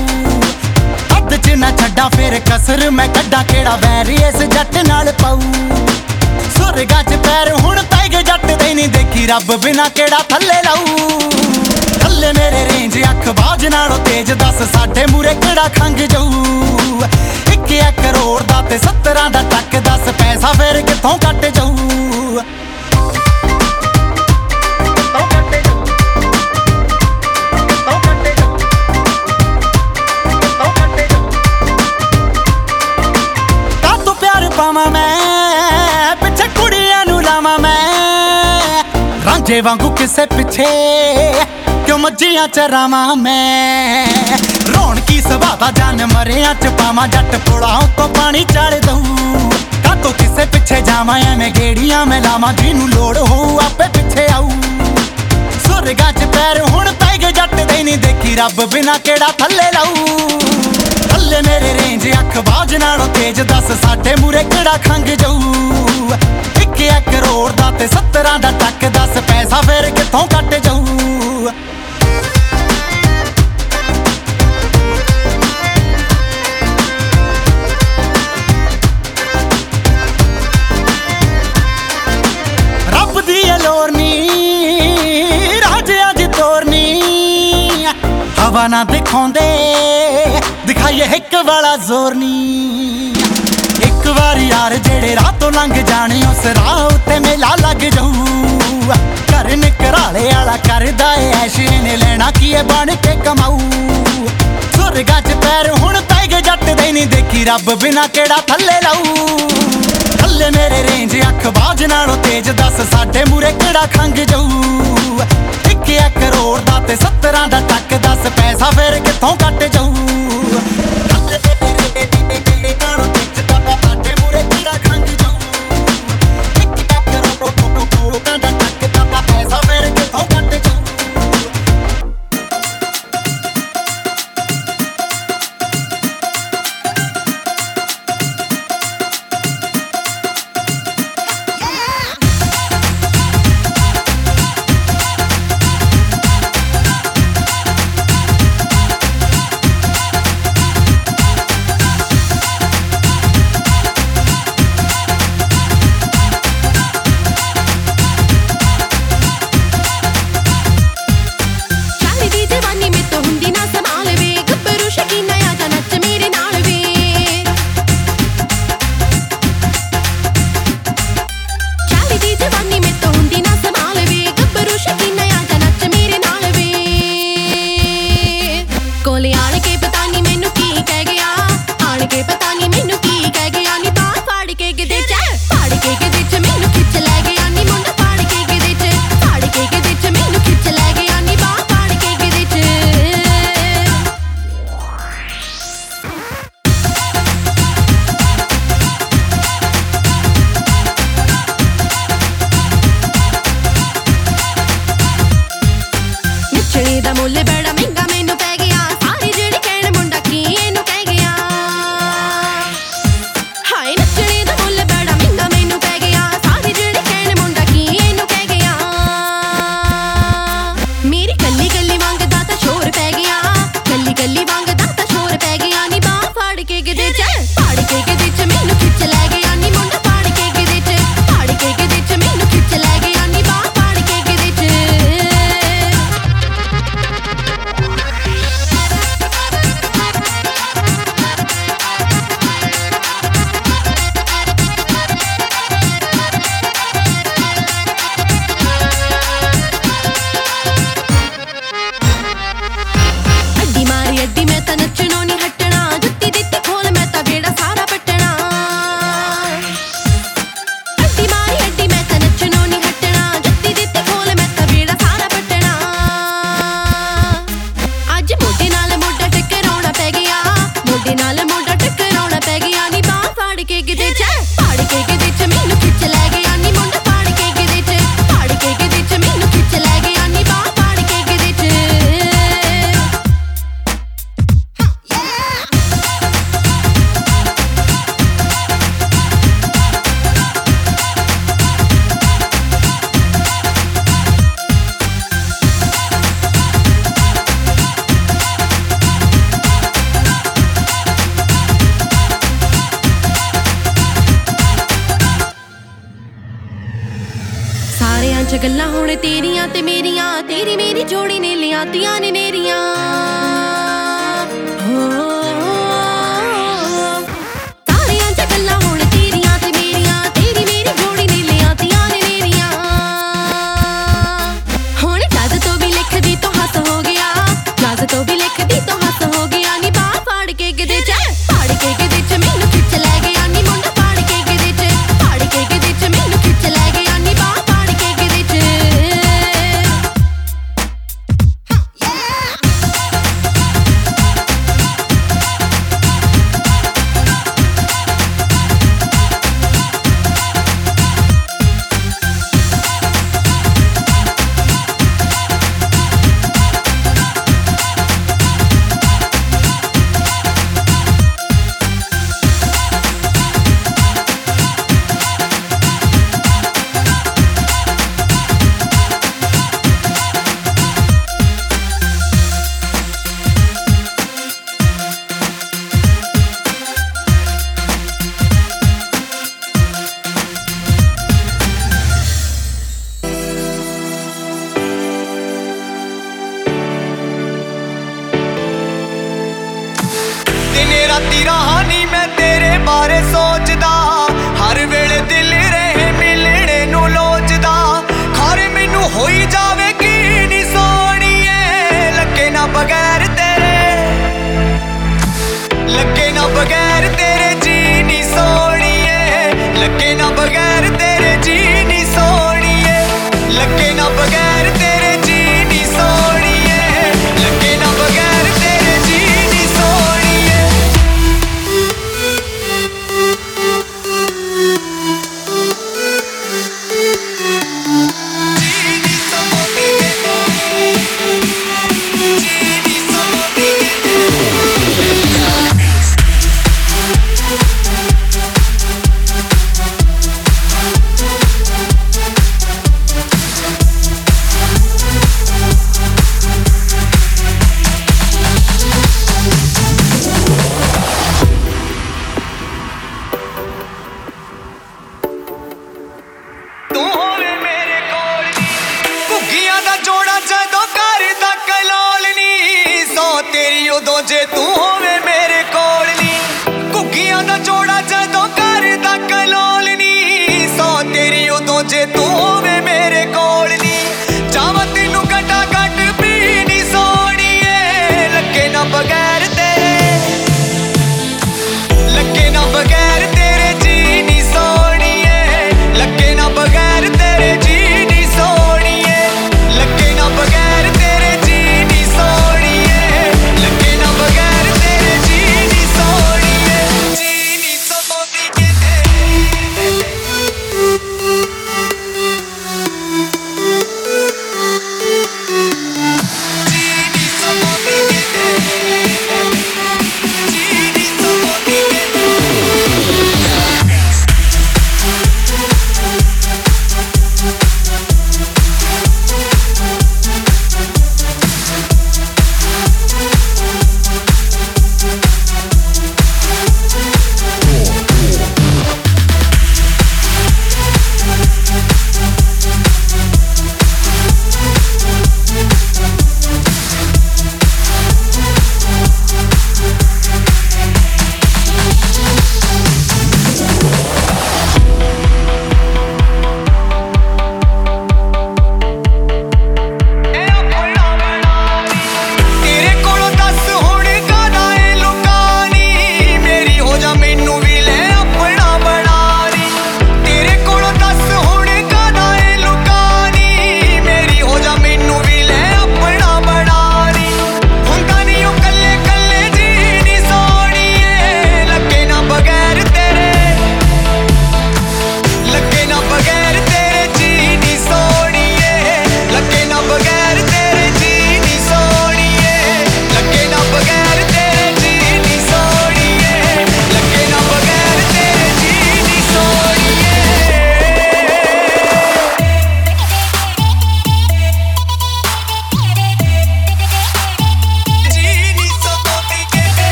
S12: ਅੱਧ ਚ ਨਾ ਛੱਡਾਂ, ਫੇਰ ਕਸਰ ਮੈਂ ਕੱਢਾਂ, ਕਿਹੜਾ ਵੈਰ ਇਸ ਜੱਟ ਨਾਲ ਪਾਊ। ਸੁਰਗਾਂ ਚ ਪੈਰ ਹੁਣ ਪੈ ਗਏ ਜੱਟ ਦੇ ਨਹੀਂ ਦੇਖੀ, ਰੱਬ ਬਿਨਾ ਕਿਹੜਾ ਥੱਲੇ ਲਾਊ। ਥੱਲੇ ਮੇਰੇ ਰੇਂਜ ਅੱਖ ਬਾਜ ਨਾਲੋਂ ਤੇਜ਼ ਦੱਸ, ਸਾਡੇ ਮੂਰੇ ਕਿਹੜਾ ਖੰਗ ਜਾਊ? ਇੱਕ ਇੱਕ ਕਰੋੜ ਦਾ ਤੇ 70 ਦਾ ਟੱਕ ਦੱਸ, ਪੈਸਾ ਫੇਰ ਕਿੱਥੋਂ ਕੱਟ ਜਾਊ? ਕਾਤੋਂ ਪਿਆਰ ਪਾਵਾਂ ਮੈਂ? ਪਿੱਛੇ ਕੁੜੀਆਂ ਨੂੰ ਲਾਵਾਂ ਮੈਂ? ਰਾਂਝੇ ਵਾਂਗੂ ਕਿਸੇ ਪਿੱਛੇ ਕਿਉਂ ਮੱਝੀਆਂ ਚਰਾਵਾਂ ਮੈਂ। ਰੌਣਕੀ ਸੁਭਾਅ ਜਾਨ ਮਰਿਆਂ ਚ ਪਾਵਾਂ ਜੱਟ ਪੁੜਾਂ ਤੋਂ ਪਾਣੀ ਚੜ ਦਊ। ਕਾਤੋਂ ਕਿਸੇ ਪਿੱਛੇ ਜਾਵਾਂ, ਐਵੇਂ ਗੇੜੀਆਂ ਮੈਂ ਲਾਵਾਂ, ਜਿਹਨੂੰ ਲੋੜ ਹੋਊ ਆਪੇ ਪਿੱਛੇ ਆਊ। ਸੁਰਗਾਂ ਚ ਪੈਰ ਹੁਣ ਪੈ ਗਏ ਜੱਟ ਦੇ ਨਹੀਂ ਦੇਖੀ, ਰੱਬ ਬਿਨਾ ਕਿਹੜਾ ਥੱਲੇ ਲਾਊ। ਥੱਲੇ ਮੇਰੇ ਰੇਂਜ ਅੱਖ ਬਾਜ ਨਾਲੋਂ ਤੇਜ਼ ਦੱਸ, ਸਾਡੇ ਮੂਰੇ ਕਿਹੜਾ ਖੰਗ ਜਾਊ? ਇੱਕ ਇੱਕ ਕਰੋੜ ਦਾ ਤੇ 70 ਦਾ ਟੱਕ ਦੱਸ, ਪੈਸਾ ਫੇਰ ਕਿੱਥੋਂ ਕੱਟ ਜਾਊ? ਹਵਾ ਨਾ ਦਿਖਾਉਂਦੇ। ਦਿਖਾਈਏ ਇੱਕ ਵਾਲਾ ਜ਼ੋਰ ਨੀ ਇੱਕ ਵਾਰ ਯਾਰ ਜਿਹੜੇ ਰਾਹ ਤੋਂ ਲੰਘ ਜਾਣੇ, ਉਸ ਰਾਹ ਉੱਤੇ ਮੇਲਾ ਲੱਗ ਜਾਊ। ਘਰ ਨਿਕਰਾਲੇ ਵਾਲਾ ਕਰਦਾ ਏ, ਐਸ਼ੇ ਨੇ ਲੈਣਾ ਕੀ ਏ, ਬਣ ਕੇ ਕਮਾਊ। ਸੁਰਗਾਂ 'ਚ ਪੈਰ ਹੁਣ ਪੈ ਗਏ ਜੱਟ ਦੇ ਨਹੀਂ ਦੇਖੀ, ਰੱਬ ਬਿਨਾ ਕਿਹੜਾ ਥੱਲੇ ਲਾਊ। ਥੱਲੇ ਮੇਰੇ ਰੇਂਜ ਅੱਖ ਬਾਜ ਨਾਲੋਂ ਤੇਜ਼, ਦੱਸ ਸਾਡੇ ਮੂਰੇ ਕਿਹੜਾ ਖੰਗ ਜਾਊ। ਇੱਕ ਇੱਕ ਕਰੋੜ ਦਾ ਤੇ 70 ਦਾ ਟੱਕ ਦੱਸ ਪੈਸਾ ਫੇਰ ਕਿੱਥੋਂ ਕੱਟ ਜਾਊ?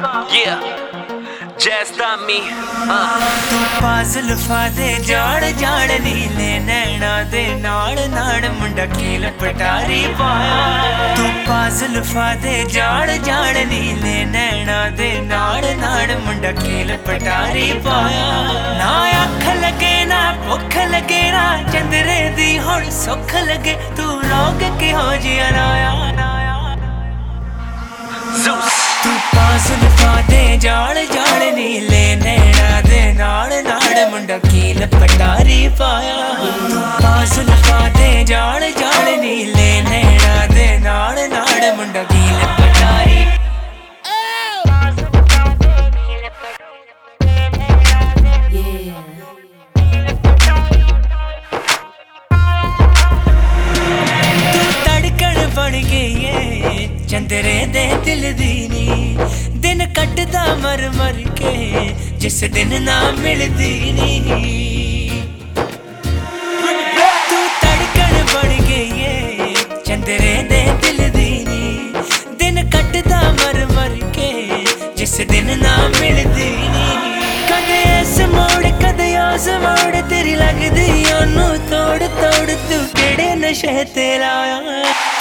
S11: Yeah, just on me.
S13: ਤੂੰ ਪਾਜ਼ਲ ਫਾਦੇ ਜਾੜ ਜਾੜ ਨੀਲੇ ਨੈਣਾ ਦੇ ਨਾਲ ਨਾਲ ਮੁੰਡਾ ਕੀਲ ਪਟਾਰੀ ਪਾਇਆ ਤੂੰ ਪਾਜ਼ਲ ਫਾਦੇ ਜਾੜ ਜਾੜ ਨੀਲੇ ਨੈਣਾ ਦੇ ਨਾਲ ਨਾਲ ਮੁੰਡਾ ਕੀਲ ਪਟਾਰੀ ਪਾਇਆ ਨਾ ਅੱਖ ਲੱਗੇ ਨਾ ਭੁੱਖ ਲੱਗੇ ਨਾ ਚੰਦਰੇ ਦੀ ਹੁਣ ਸੁੱਖ ਲੱਗੇ ਤੂੰ ਰੋਗ ਕਿਹੋ ਜਿਹਾ ਰਾਇਆ ਤੂੰ ਪਾਸਲ ਜਾਲ ਜਾਣ ਜਾਣ ਨੀਲੇ ਨੈਣਾ ਦੇ ਨਾਲ ਨਾਲ ਮੁੰਡਾ ਕੀਲ ਪਟਾਰੀ ਪਾਇਆ। ਤੂੰ ਪਾਸਲ ਜਾਲ ਜਾਲ ਜਾਣ ਨੀਲੇ ਨੈਣਾ ਦੇ ਨਾਲ ਨਾਲ ਮੁੰਡਾ ਕੀਲ ਪਟਾਰੀ ਤੂੰ ਧੜਕਣ ਬਣ ਗਈ ਏ। ਚੰਦਰੇ ਦੇ ਦਿਲ ਦੀ ਨੀ ਦਿਨ ਕੱਟਦਾ ਮਰ ਮਰ ਕੇ, ਜਿਸ ਦਿਨ ਨਾ ਮਿਲਦੀ ਨੀ ਤੂੰ ਧੜਕਣ ਬਣ ਗਈ ਏ, ਚੰਦਰੇ ਦੇ ਦਿਲ ਦੀ ਨੀ ਦਿਨ ਕੱਟਦਾ ਮਰ ਮਰ ਕੇ, ਜਿਸ ਦਿਨ ਨਾ ਮਿਲਦੀ ਨੀ ਕਦੇ ਇਸ ਮੋੜ, ਕਦੇ ਉਸ ਮੋੜ, ਤੇਰੀ ਲੱਗਦੀ ਉਹਨੂੰ ਤੋੜ ਤੋੜ ਤੂੰ ਕਿਹੜੇ ਨਸ਼ੇ ਤੇ ਲਾਇਆ?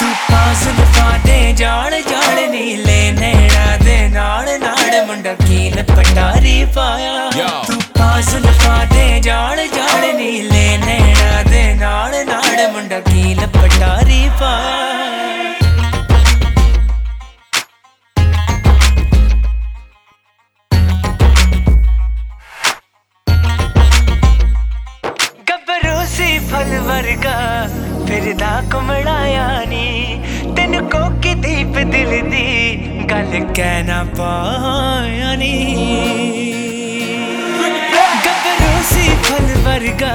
S13: ਤੂੰ ਪਾਸ ਵਫਾਦੇ ਜਾਣ ਜਾਣ ਨੀਲੇ ਨੈਣਾ ਦੇ ਨਾਲ ਨਾਲ ਮੁੰਡਾ ਕੀਲ ਪਟਾਰੀ ਪਾਇਆ। ਤੂੰ ਪਾਸ ਵਫਾਦੇ ਜਾਣ ਜਾਣ ਨੀਲੇ ਨੈਣਾ ਦੇ ਨਾਲ ਨਾਲ ਮੁੰਡਾ ਕੀਲ ਪਟਾਰੀ ਪਾਇਆ। ਫਲ ਵਰਗਾ ਫਿਰਦਾ ਕੁਮੜਾਇਆ ਨੀ ਤੈਨੂੰ ਕੋਕੀ ਦੀਪ ਦਿਲ ਦੀ ਗੱਲ ਕਹਿ ਨਾ ਪਾਇਆ ਨੀ ਗੱਭਰੂ ਸੀ ਫਲ ਵਰਗਾ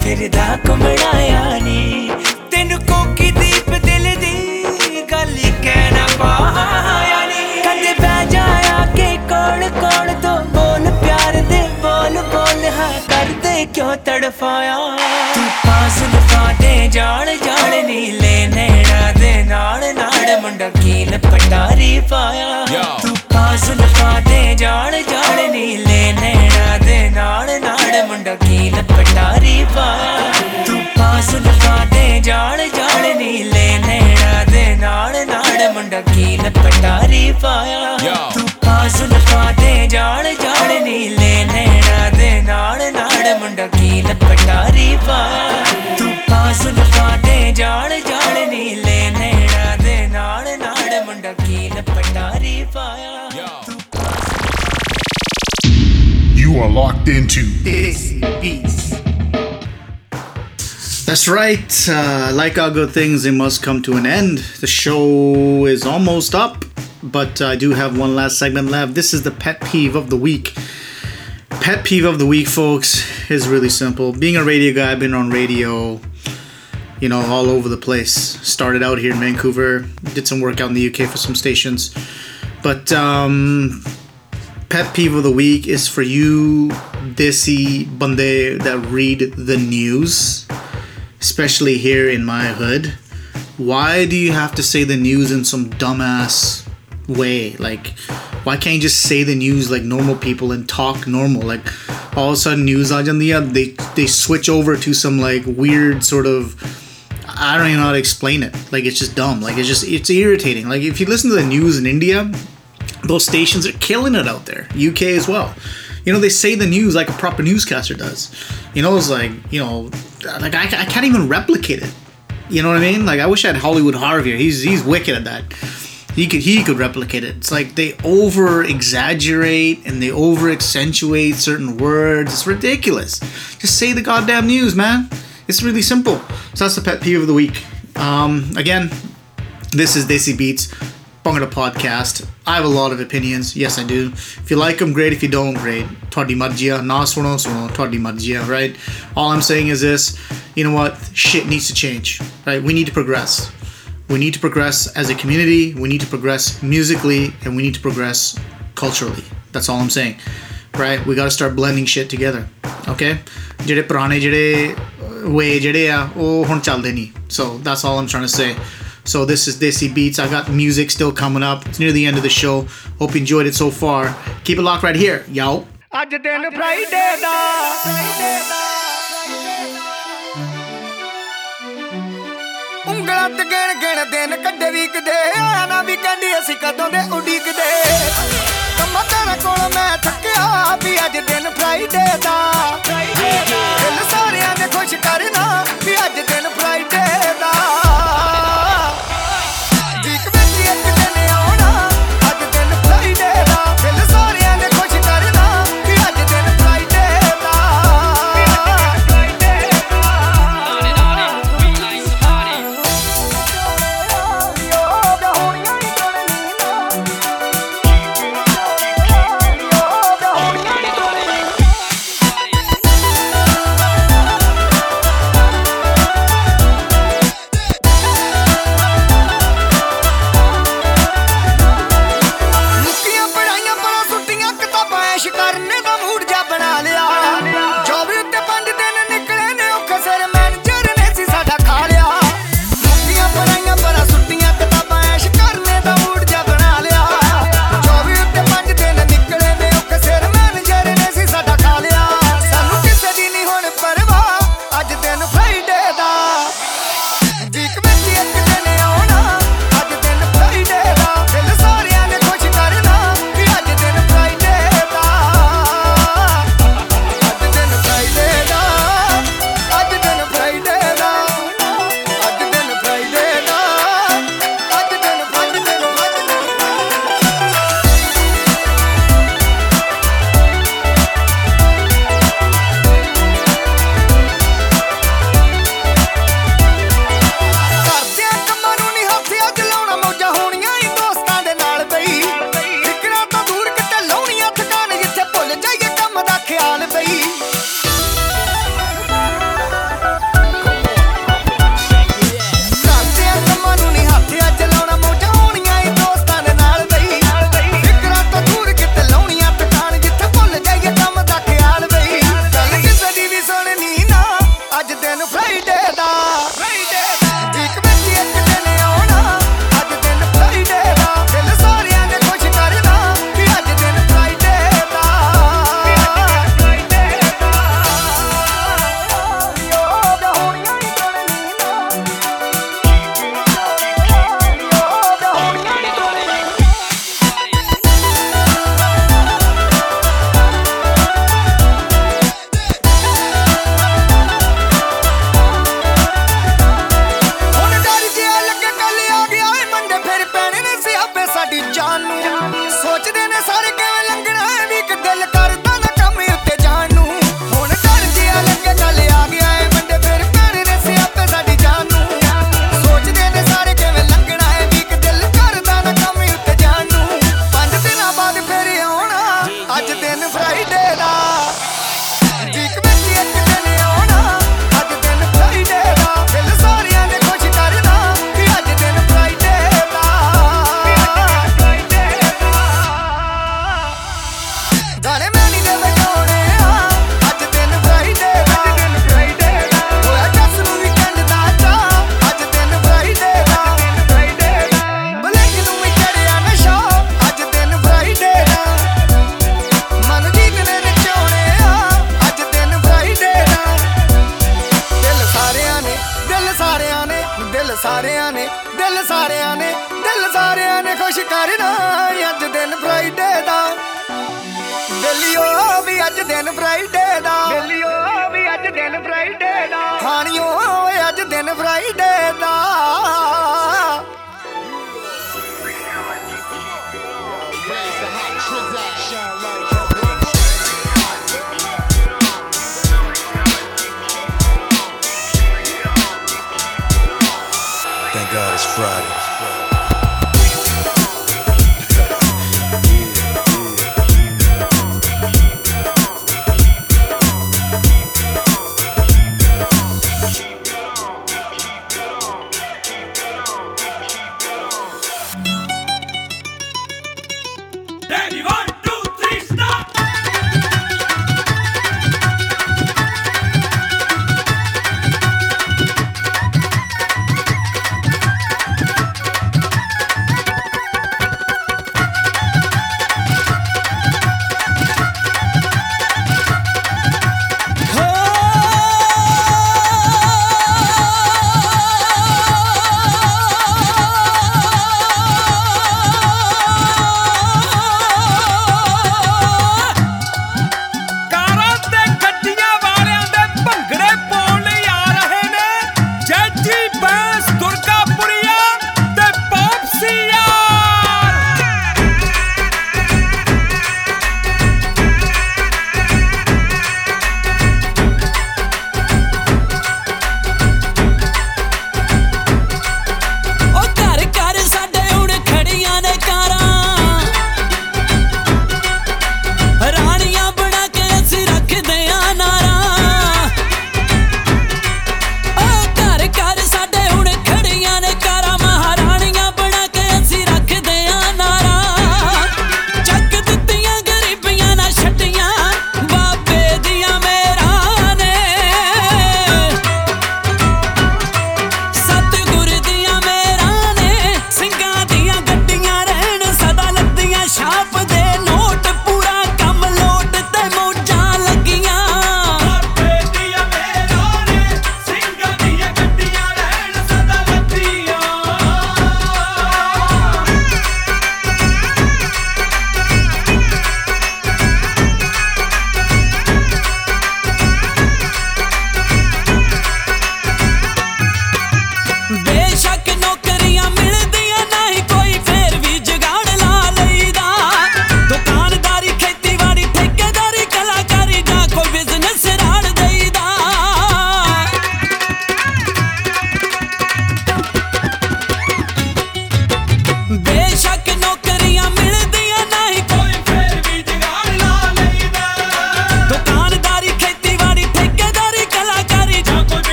S13: ਫਿਰਦਾ ਕੁਮੜਾਇਆ ਨੀ ਤੈਨੂੰ ਕੋਕੀ ਦੀਪ ਦਿਲ ਦੀ ਗੱਲ ਕਹਿ ਨਾ ਪਾਇਆ ਕਰਦੇ ਕਿਉਂ ਤੜਫਾਇਆ ਤੂੰ ਪਾਸ ਲਫਾਦੇ ਜਾਣ ਜਾਣ ਨੀਲੇ ਨੈਣਾ ਦੇ ਨਾਲ ਨਾਲ ਮੁੰਡਾ ਕੀਲ ਪਟਾਰੀ ਪਾਇਆ ਤੂੰ ਜ਼ੁਲਫਾਂ ਦੇ ਜਾਲ ਜਾਲ ਨੀਲੇ ਨੈਣਾ ਦੇ ਨਾਲ ਨਾਲ ਮੁੰਡਾ ਕੀ ਲਪਟਾਰੀ ਵਾ ਤੂੰ ਪਾ ਜ਼ੁਲਫਾਂ ਦੇ ਜਾਲ ਜਾਲ ਨੀਲੇ ਨੈਣਾ ਦੇ ਨਾਲ ਨਾਲ ਮੁੰਡਾ ਕੀ ਲਪਟਾਰੀ ਵਾ ਤੂੰ ਪਾ ਜ਼ੁਲਫਾਂ ਦੇ ਜਾਲ ਜਾਲ ਨੀਲੇ ਨੈਣਾ ਦੇ ਨਾਲ ਨਾਲ ਮੁੰਡਾ ਕੀ ਲਪਟਾਰੀ ਵਾ ਤੂੰ ਪਾ ਜ਼ੁਲਫਾਂ ਦੇ ਜਾਲ ਜਾਲ ਨੀਲੇ ਨੈਣਾ ਦੇ ਨਾਲ ਨਾਲ
S14: You are locked into
S1: this piece. That's right. Uh, like all good things, it must come to an end. The show is almost up, but I do have one last segment left. This is the pet peeve of the week. Pet peeve of the week, folks, is really simple. Being a radio guy, I've been on radio you know, all over the place. Started out here in Vancouver, did some work out in the UK for some stations. But um, pet peeve of the week is for you, desi bande that read the news, especially here in my hood. Why do you have to say the news in some dumbass way? Like, why can't you just say the news like normal people and talk normal? Like, all of a sudden, news hai, they they switch over to some like weird sort of. I don't even know how to explain it. Like, it's just dumb. Like, it's just it's irritating. Like, if you listen to the news in India, those stations are killing it out there. UK as well. You know, they say the news like a proper newscaster does. You know, it's like, you know, like I, I can't even replicate it. You know what I mean? Like I wish I had Hollywood Harvey. He's he's wicked at that. He could he could replicate it. It's like they over exaggerate and they over accentuate certain words. It's ridiculous. Just say the goddamn news, man. It's really simple. So that's the pet peeve of the week. Um, again, this is Desi Beats, Bhangra Podcast. I have a lot of opinions. Yes, I do. If you like them, great. If you don't, great. Toddy magia, na suono suono, toddy Margia, right? All I'm saying is this you know what? Shit needs to change, right? We need to progress. We need to progress as a community, we need to progress musically, and we need to progress culturally. That's all I'm saying right we got to start blending shit together okay Jede ਪੁਰਾਣੇ jede ਵੇ jede ya, oh ਹੁਣ ਚੱਲਦੇ so that's all i'm trying to say so this is Desi Beats. I got music still coming up. It's near the end of the show. Hope you enjoyed it so far. Keep it locked right here,
S8: y'all. ਮੈਂ ਤੇਰੇ ਕੋਲ ਮੈਂ ਥੱਕਿਆ ਵੀ ਅੱਜ ਦਿਨ Friday ਦਾ। ਦਿਲ ਸਾਰਿਆਂ ਦੇ ਖੁਸ਼ ਕਰਨਾ ਵੀ ਅੱਜ ਦਿਨ
S15: Friday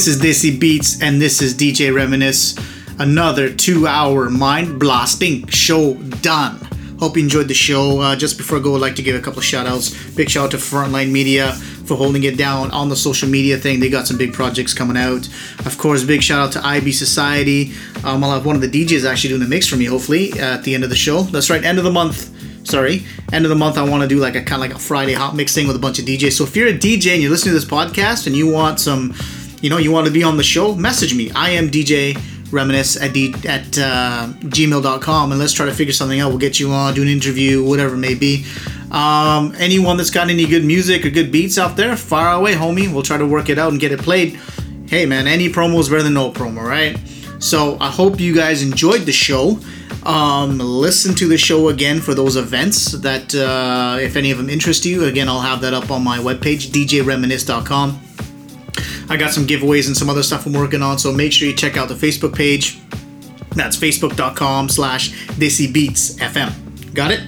S1: This is Desi Beats, and this is DJ Reminisce. Another two hour mind blasting show done. Hope you enjoyed the show. Uh, just before I go, I'd like to give a couple of shout outs. Big shout out to Frontline Media for holding it down on the social media thing. They got some big projects coming out. Of course, big shout out to IB Society. Um, I'll have one of the DJs actually doing a mix for me, hopefully, at the end of the show. That's right, end of the month. Sorry, end of the month. I want to do like a kind of like a Friday hot mix thing with a bunch of DJs. So if you're a DJ and you're listening to this podcast and you want some, you know, you want to be on the show, message me. I am DJ reminisce at, d- at uh, gmail.com and let's try to figure something out. We'll get you on, do an interview, whatever it may be. Um, anyone that's got any good music or good beats out there, far away, homie. We'll try to work it out and get it played. Hey, man, any promo is better than no promo, right? So I hope you guys enjoyed the show. Um, listen to the show again for those events that, uh, if any of them interest you, again, I'll have that up on my webpage, djreminisce.com. I got some giveaways and some other stuff I'm working on, so make sure you check out the Facebook page. That's facebook.com slash FM. Got it?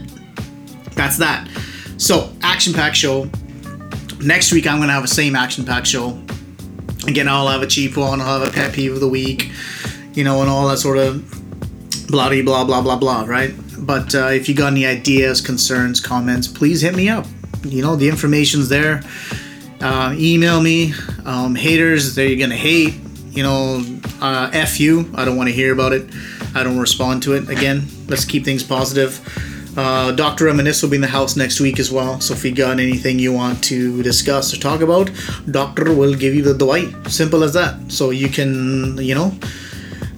S1: That's that. So, action pack show. Next week, I'm going to have a same action pack show. Again, I'll have a cheap one, I'll have a pet peeve of the week, you know, and all that sort of blah blah blah blah blah, right? But uh, if you got any ideas, concerns, comments, please hit me up. You know, the information's there. Uh, email me. Um, haters, they're gonna hate. You know, uh, f you. I don't want to hear about it. I don't respond to it. Again, let's keep things positive. Uh, Dr. Reminisce will be in the house next week as well. So if you got anything you want to discuss or talk about, Doctor will give you the dawai. Simple as that. So you can, you know,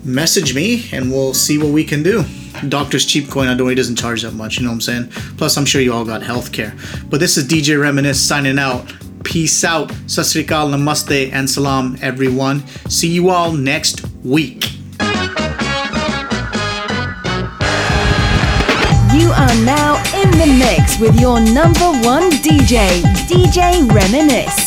S1: message me and we'll see what we can do. Doctor's cheap coin, I don't he doesn't charge that much, you know what I'm saying? Plus, I'm sure you all got healthcare. But this is DJ Reminisce signing out. Peace out. Sasrikal, namaste, and salam, everyone. See you all next week.
S16: You are now in the mix with your number one DJ, DJ
S14: Reminisce.